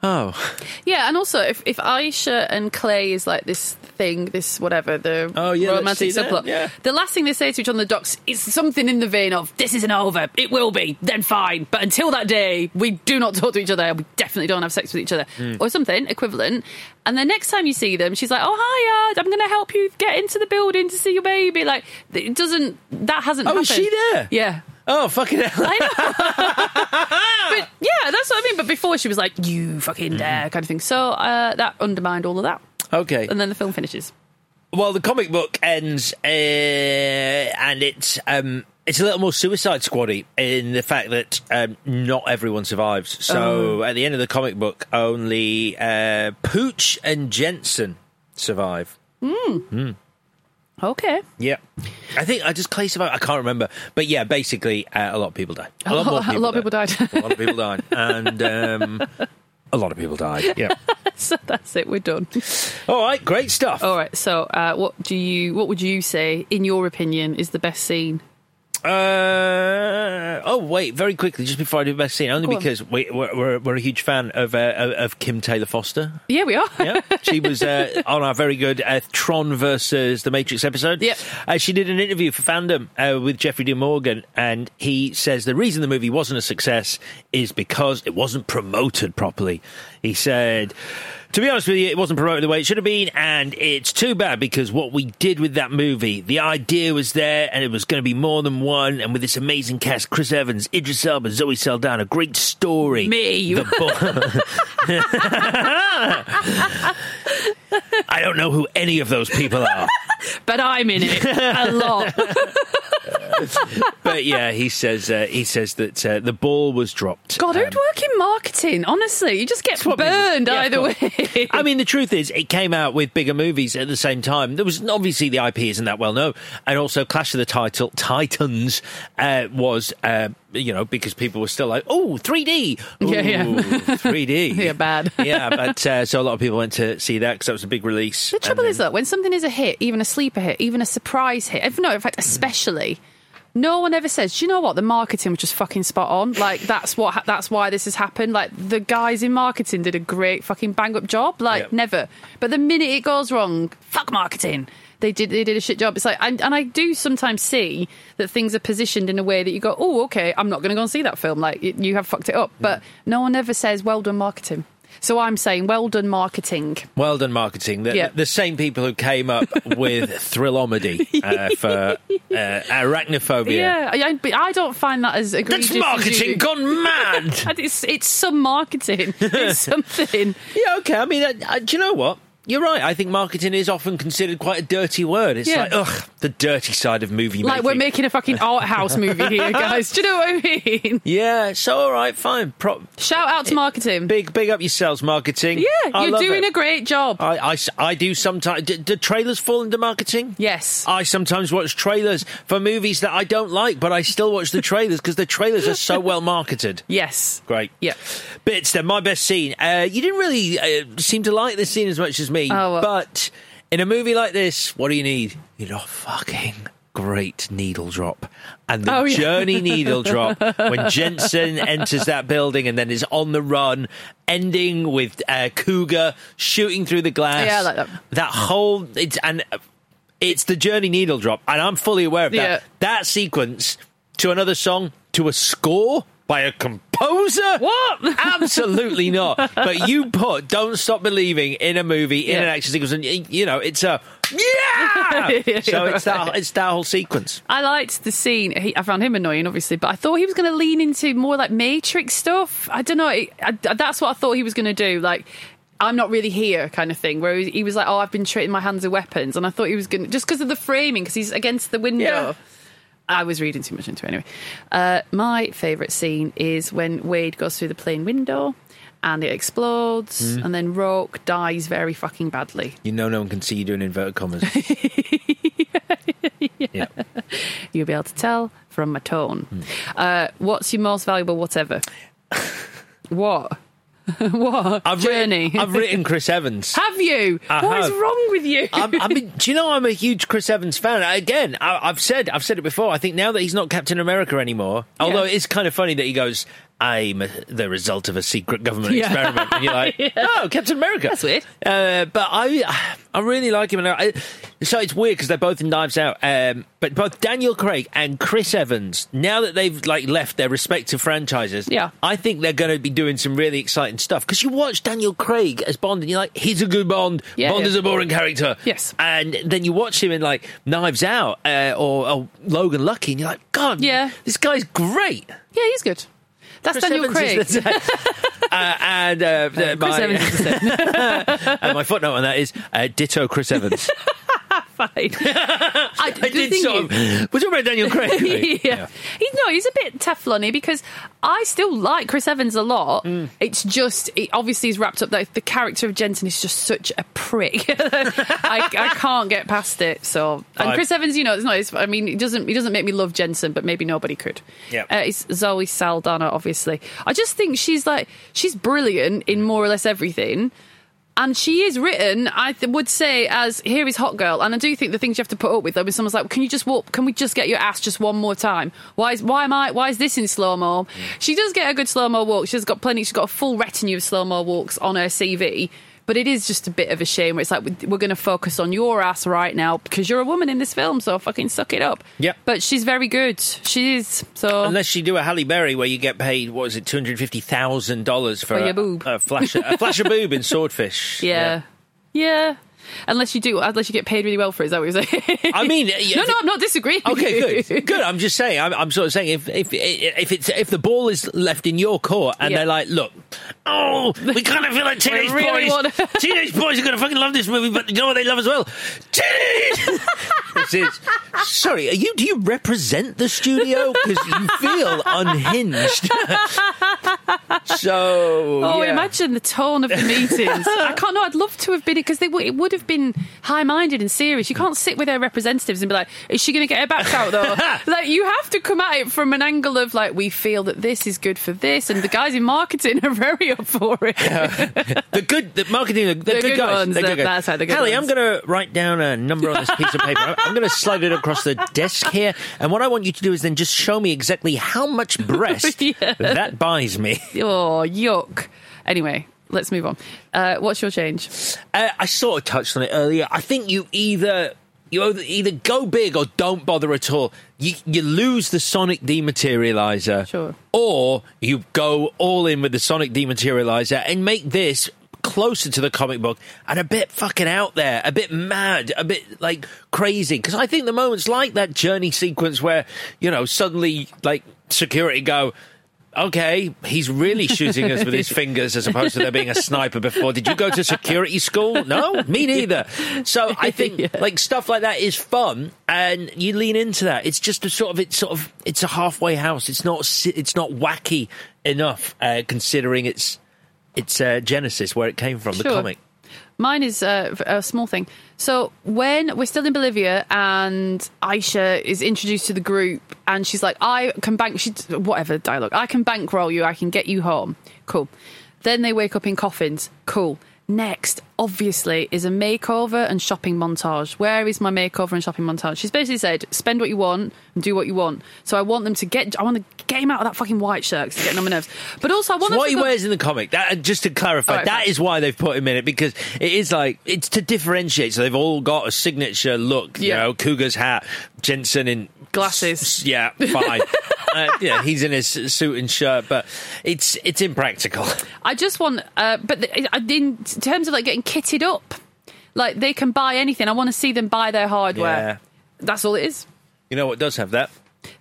oh. Yeah, and also if, if Aisha and Clay is like this thing, this whatever, the Oh, yeah, romantic subplot, yeah. the last thing they say to each other on the docks is something in the vein of, this isn't over, it will be, then fine. But until that day, we do not talk to each other, we definitely don't have sex with each other. Hmm. Or something equivalent. And the next time you see them, she's like, oh, hi, I'm going to help you get into the building to see your baby. Like, it doesn't, that hasn't Oh, happened. is she there? Yeah. Oh, fucking hell. I know. but yeah, that's what I mean. But before she was like, you fucking dare kind of thing. So uh, that undermined all of that. Okay. And then the film finishes. Well, the comic book ends, uh, and it's um, it's a little more Suicide Squaddy in the fact that um, not everyone survives. So Oh. at the end of the comic book, only uh, Pooch and Jensen survive. Hmm. Mm. Okay. Yeah, I think I just Clay survived. I can't remember, but yeah, basically uh, a lot of people die. A lot- a lot of people died. a lot of people died, and um, a lot of people died. Yeah. so that's it. We're done. All right, great stuff. All right. So, uh, what do you? What would you say, in your opinion, is the best scene? Uh, oh wait, very quickly, just before I do the best scene, only Go because we, we're, we're we're a huge fan of uh, of Kim Taylor Foster. Yeah, we are. Yeah, she was uh, on our very good uh, Tron versus the Matrix episode. Yep. Uh, she did an interview for Fandom uh, with Jeffrey Dean Morgan, and he says the reason the movie wasn't a success is because it wasn't promoted properly. He said. To be honest with you, it wasn't promoted the way it should have been, and it's too bad because what we did with that movie, the idea was there, and it was going to be more than one, and with this amazing cast, Chris Evans, Idris Elba, Zoe Saldana—a great story. Me. The bo- I don't know who any of those people are. but I'm in it a lot. but yeah, he says uh, he says that uh, the ball was dropped. God, who'd work in marketing? Honestly, you just get burned Yeah, either way. I mean, the truth is, it came out with bigger movies at the same time. There was obviously the IP isn't that well known, and also Clash of the Title Titans uh, was. You know, because people were still like, "Oh, 3D, Yeah, yeah. 3D, Yeah, bad. yeah." But uh, so a lot of people went to see that because that was a big release. The trouble And is that when something is a hit, even a sleeper hit, even a surprise hit, if no, in fact, especially, no one ever says, "Do you know what? The marketing was just fucking spot on. Like that's what ha- that's why this has happened. Like the guys in marketing did a great fucking bang up job. Like Yep. never. But the minute it goes wrong, fuck marketing. They did they did a shit job. It's like and, and I do sometimes see that things are positioned in a way that you go, oh okay, I'm not going to go and see that film. Like you have fucked it up. But no one ever says, well done marketing. So I'm saying, well done marketing. Well done, marketing. The, Yeah. the same people who came up with Thrillomedy uh, for uh, arachnophobia. Yeah, I, I- but I don't find that as egregious. That's marketing gone mad. It's it's some marketing. It's something. Yeah, okay. I mean, uh, uh, do you know what? You're right. I think marketing is often considered quite a dirty word. It's Yeah. like, ugh, the dirty side of movie making. Like making. we're making a fucking art house movie here, guys. Do you know what I mean? Yeah, so all right, fine. Pro- Shout out to marketing. big, big up yourselves, marketing. Yeah, I you're doing it. a great job. I, I do sometimes. Do, do trailers fall into marketing? Yes. I sometimes watch trailers for movies that I don't like, but I still watch the trailers because the trailers are so well marketed. Yes. Great. Yeah. Bits then, my best scene. Uh, you didn't really uh, seem to like this scene as much as me, Oh, well. but in a movie like this, what do you need? You know, fucking great needle drop. And the Oh, yeah. journey needle drop when Jensen enters that building and then is on the run, ending with uh, Cougar shooting through the glass. Yeah, I like that. That whole it's and it's the journey needle drop, and I'm fully aware of that. Yeah. That sequence to another song to a score by a composer. What? Absolutely not. But you put "Don't Stop Believing" in a movie in Yeah. an action sequence, and you know it's a yeah. so it's that it's that whole sequence. I liked the scene. He, I found him annoying, obviously, but I thought he was going to lean into more like Matrix stuff. I don't know. I, I, that's what I thought he was going to do. Like. I'm not really here, kind of thing. Where he, he was like, "Oh, I've been treating my hands of weapons," and I thought he was going to just because of the framing, because he's against the window. Yeah. I was reading too much into it anyway. Uh, my favourite scene is when Wade goes through the plane window and it explodes, Mm. and then Roque dies very fucking badly. You know, no one can see you doing inverted commas. yeah. You'll be able to tell from my tone. Hmm. Uh, what's your most valuable whatever? what? what? I've Journey. Written, I've written Chris Evans. Have you? I What is have. wrong with you? I'm, I mean, do you know I'm a huge Chris Evans fan? Again, I, I've said I've said it before. I think now that he's not Captain America anymore, although it is kind of funny that he goes, "I'm a, the result of a secret government Yeah. experiment," and you're like, Yeah. "Oh, Captain America." That's weird. Uh, but I, I really like him, and I, so it's weird because they're both in Knives Out. Um, but both Daniel Craig and Chris Evans, now that they've like left their respective franchises, Yeah. I think they're going to be doing some really exciting stuff. Because you watch Daniel Craig as Bond, and you're like, he's a good Bond. Yeah, Bond is a boring character. Yes. And then you watch him in like Knives Out uh, or, or Logan Lucky, and you're like, God, Yeah. this guy's great. yeah, he's good. That's Chris Daniel Evans Craig. uh, and uh, Chris my, Evans is the same. uh, my footnote on that is uh, ditto Chris Evans. fine. I, I the did thing sort of. is- We're talking about Daniel Craig. yeah. He's no, he's a bit Teflony because I still like Chris Evans a lot. Mm. It's just it obviously he's wrapped up that the character of Jensen is just such a prick. I, I can't get past it. So and I- Chris Evans, you know, it's not. It's, I mean, he doesn't he doesn't make me love Jensen, but maybe nobody could. Yeah. Uh, it's Zoe Saldana, obviously. I just think she's like she's brilliant in more or less everything. And she is written, I th- would say, as here is hot girl. And I do think the things you have to put up with, though, when someone's like, "Can you just walk? Can we just get your ass just one more time? Why is why am I? Why is this in slow mo?" She does get a good slow mo walk. She's got plenty. She's got a full retinue of slow mo walks on her CV. But it is just a bit of a shame where it's like we're going to focus on your ass right now because you're a woman in this film, so fucking suck it up. Yep. But she's very good. She is. So Unless you do a Halle Berry where you get paid, what is it, two hundred fifty thousand dollars for For a, boob. a flash, a flash of boob in Swordfish. yeah. yeah. Unless you do, unless you get paid really well for it, is that what you're saying? I mean, yeah, no, no, I'm not disagreeing. Okay, good, good. I'm just saying. I'm, I'm sort of saying if if if it's if the ball is left in your court and Yeah. they're like, look, oh, we kind of feel like teenage really boys, wanna- teenage boys are going to fucking love this movie, but you know what they love as well, this is sorry. Are you? Do you represent the studio because you feel unhinged? so Oh, yeah. imagine the tone of the meetings. I can't know. I'd love to have been because they would, it would have been high-minded and serious. You can't sit with their representatives and be like, "Is she going to get her back out though?" like you have to come at it from an angle of like, "We feel that this is good for this," and the guys in marketing are very up for it. the good, the marketing, the, the The good, good guys. ones, the good guys. that's how the good Kelly, ones. I'm going to write down a number on this piece of paper. I'm- I'm going to slide it across the desk here, and what I want you to do is then just show me exactly how much breast Yeah. that buys me. oh, yuck. Anyway, let's move on. Uh, what's your change? Uh, I sort of touched on it earlier. I think you either you either- go big or don't bother at all. You you lose the Sonic dematerializer, Sure. or you go all in with the Sonic dematerializer and make this closer to the comic book and a bit fucking out there, a bit mad, a bit like crazy. Because I think the moments like that journey sequence where you know suddenly like security go. Okay, he's really shooting us with his fingers as opposed to there being a sniper before. Did you go to security school? No, me neither. So I think like stuff like that is fun, and you lean into that. It's just a sort of it's sort of it's a halfway house. It's not it's not wacky enough uh, considering its its uh, genesis where it came from the comic. Mine is uh, a small thing. So when we're still in Bolivia and Aisha is introduced to the group and she's like, I can bank, she, whatever dialogue, I can bankroll you, I can get you home. Cool. Then they wake up in coffins. Cool. Next, obviously, is a makeover and shopping montage. Where is my makeover and shopping montage? She's basically said, spend what you want and do what you want. So I want them to get, I want to get him out of that fucking white shirt 'cause it's getting on my nerves. But also, I want So what to he go- wears in the comic, that uh, just to clarify, right, that fine. is why they've put him in it because it is like it's to differentiate. So they've all got a signature look. You Yeah. know, Cougar's hat, Jensen in Glasses. Yeah, fine. uh, yeah, he's in his suit and shirt, but it's it's impractical. I just want, uh, but the, I- in terms of like getting kitted up, like they can buy anything. I want to see them buy their hardware. Yeah. That's all it is. You know what does have that?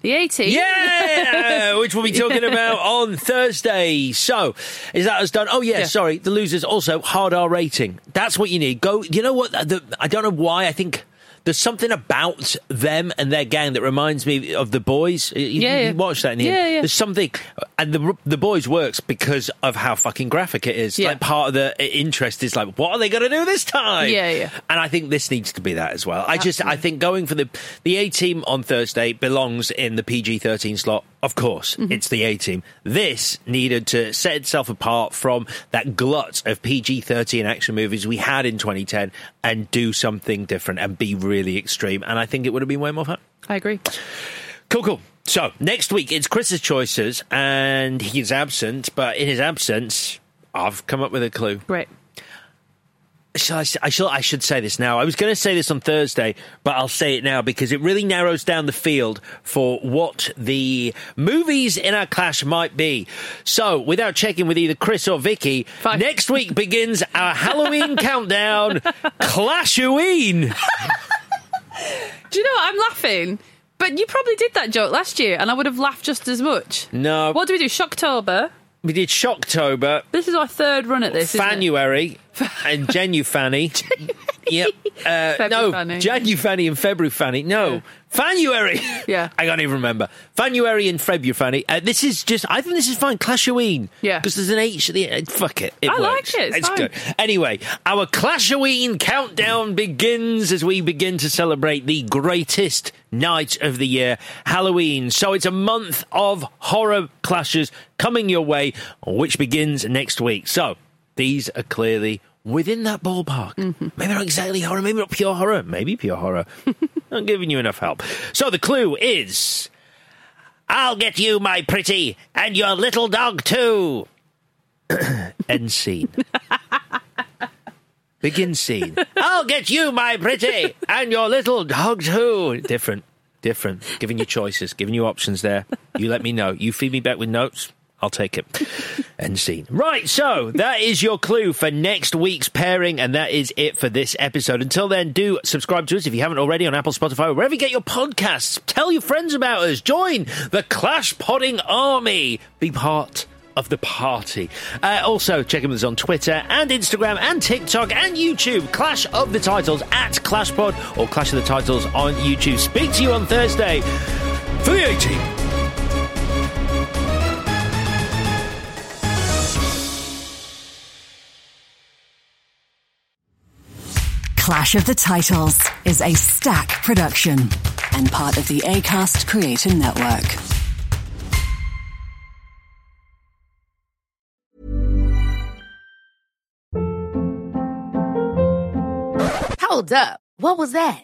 The 80. Yeah, which we'll be talking about on Thursday. So, is that us done? Oh yeah, Yeah. sorry. The losers also hard R rating. That's what you need. Go. You know what? The, I don't know why. I think there's something about them and their gang that reminds me of the boys. You, Yeah, you watch that, the Yeah, yeah. There's something, and the the boys works because of how fucking graphic it is. Yeah. Like part of the interest is like, what are they going to do this time? Yeah, yeah. And I think this needs to be that as well. I just, I think going for the the A team on Thursday belongs in the PG thirteen slot. Of course, Mm-hmm. it's the A team. This needed to set itself apart from that glut of PG thirteen action movies we had in 2010 and do something different and be really extreme. And I think it would have been way more fun. I agree. Cool, cool. So next week it's Chris's choices, and he's absent. But in his absence, I've come up with a clue. Great. Shall I, I, shall, I should say this now. I was going to say this on Thursday, but I'll say it now because it really narrows down the field for what the movies in our clash might be. So, without checking with either Chris or Vicky, next week begins our Halloween countdown, Clashoween. Do you know what? I'm laughing. But you probably did that joke last year, and I would have laughed just as much. No, What do we do? Shocktober. We did Shocktober, This is our third run at this. Fanuary, and Genu Fanny. Yep. Uh, no, Fanny. January Fanny and February Fanny. No, Fanuary. Yeah. I can't even remember. Fanuary and February Fanny. Uh, this is just, I think this is fine. Clashoween. Yeah. Because there's an H at the end. Fuck it. It I like works. it, it's It's good. Anyway, our Clashoween countdown begins as we begin to celebrate the greatest night of the year, Halloween. So it's a month of horror clashes coming your way, which begins next week. So these are clearly within that ballpark. Mm-hmm. Maybe not exactly horror, maybe not pure horror, maybe pure horror. I'm giving you enough help. So the clue is I'll get you, my pretty, and your little dog too. End scene. Begin scene. I'll get you, my pretty, and your little dog too. Different, different. Giving you choices, giving you options there. You let me know. You feed me back with notes. I'll take it. End scene. Right, so that is your clue for next week's pairing, and that is it for this episode. Until then, do subscribe to us if you haven't already on Apple, Spotify, or wherever you get your podcasts. Tell your friends about us. Join the Clash Podding Army. Be part of the party. Uh, also, check us on Twitter and Instagram and TikTok and YouTube. Clash of the Titles at ClashPod or Clash of the Titles on YouTube. Speak to you on Thursday for the 18th. Clash of the Titles is a stack production and part of the ACAST Creator Network. Hold up. What was that?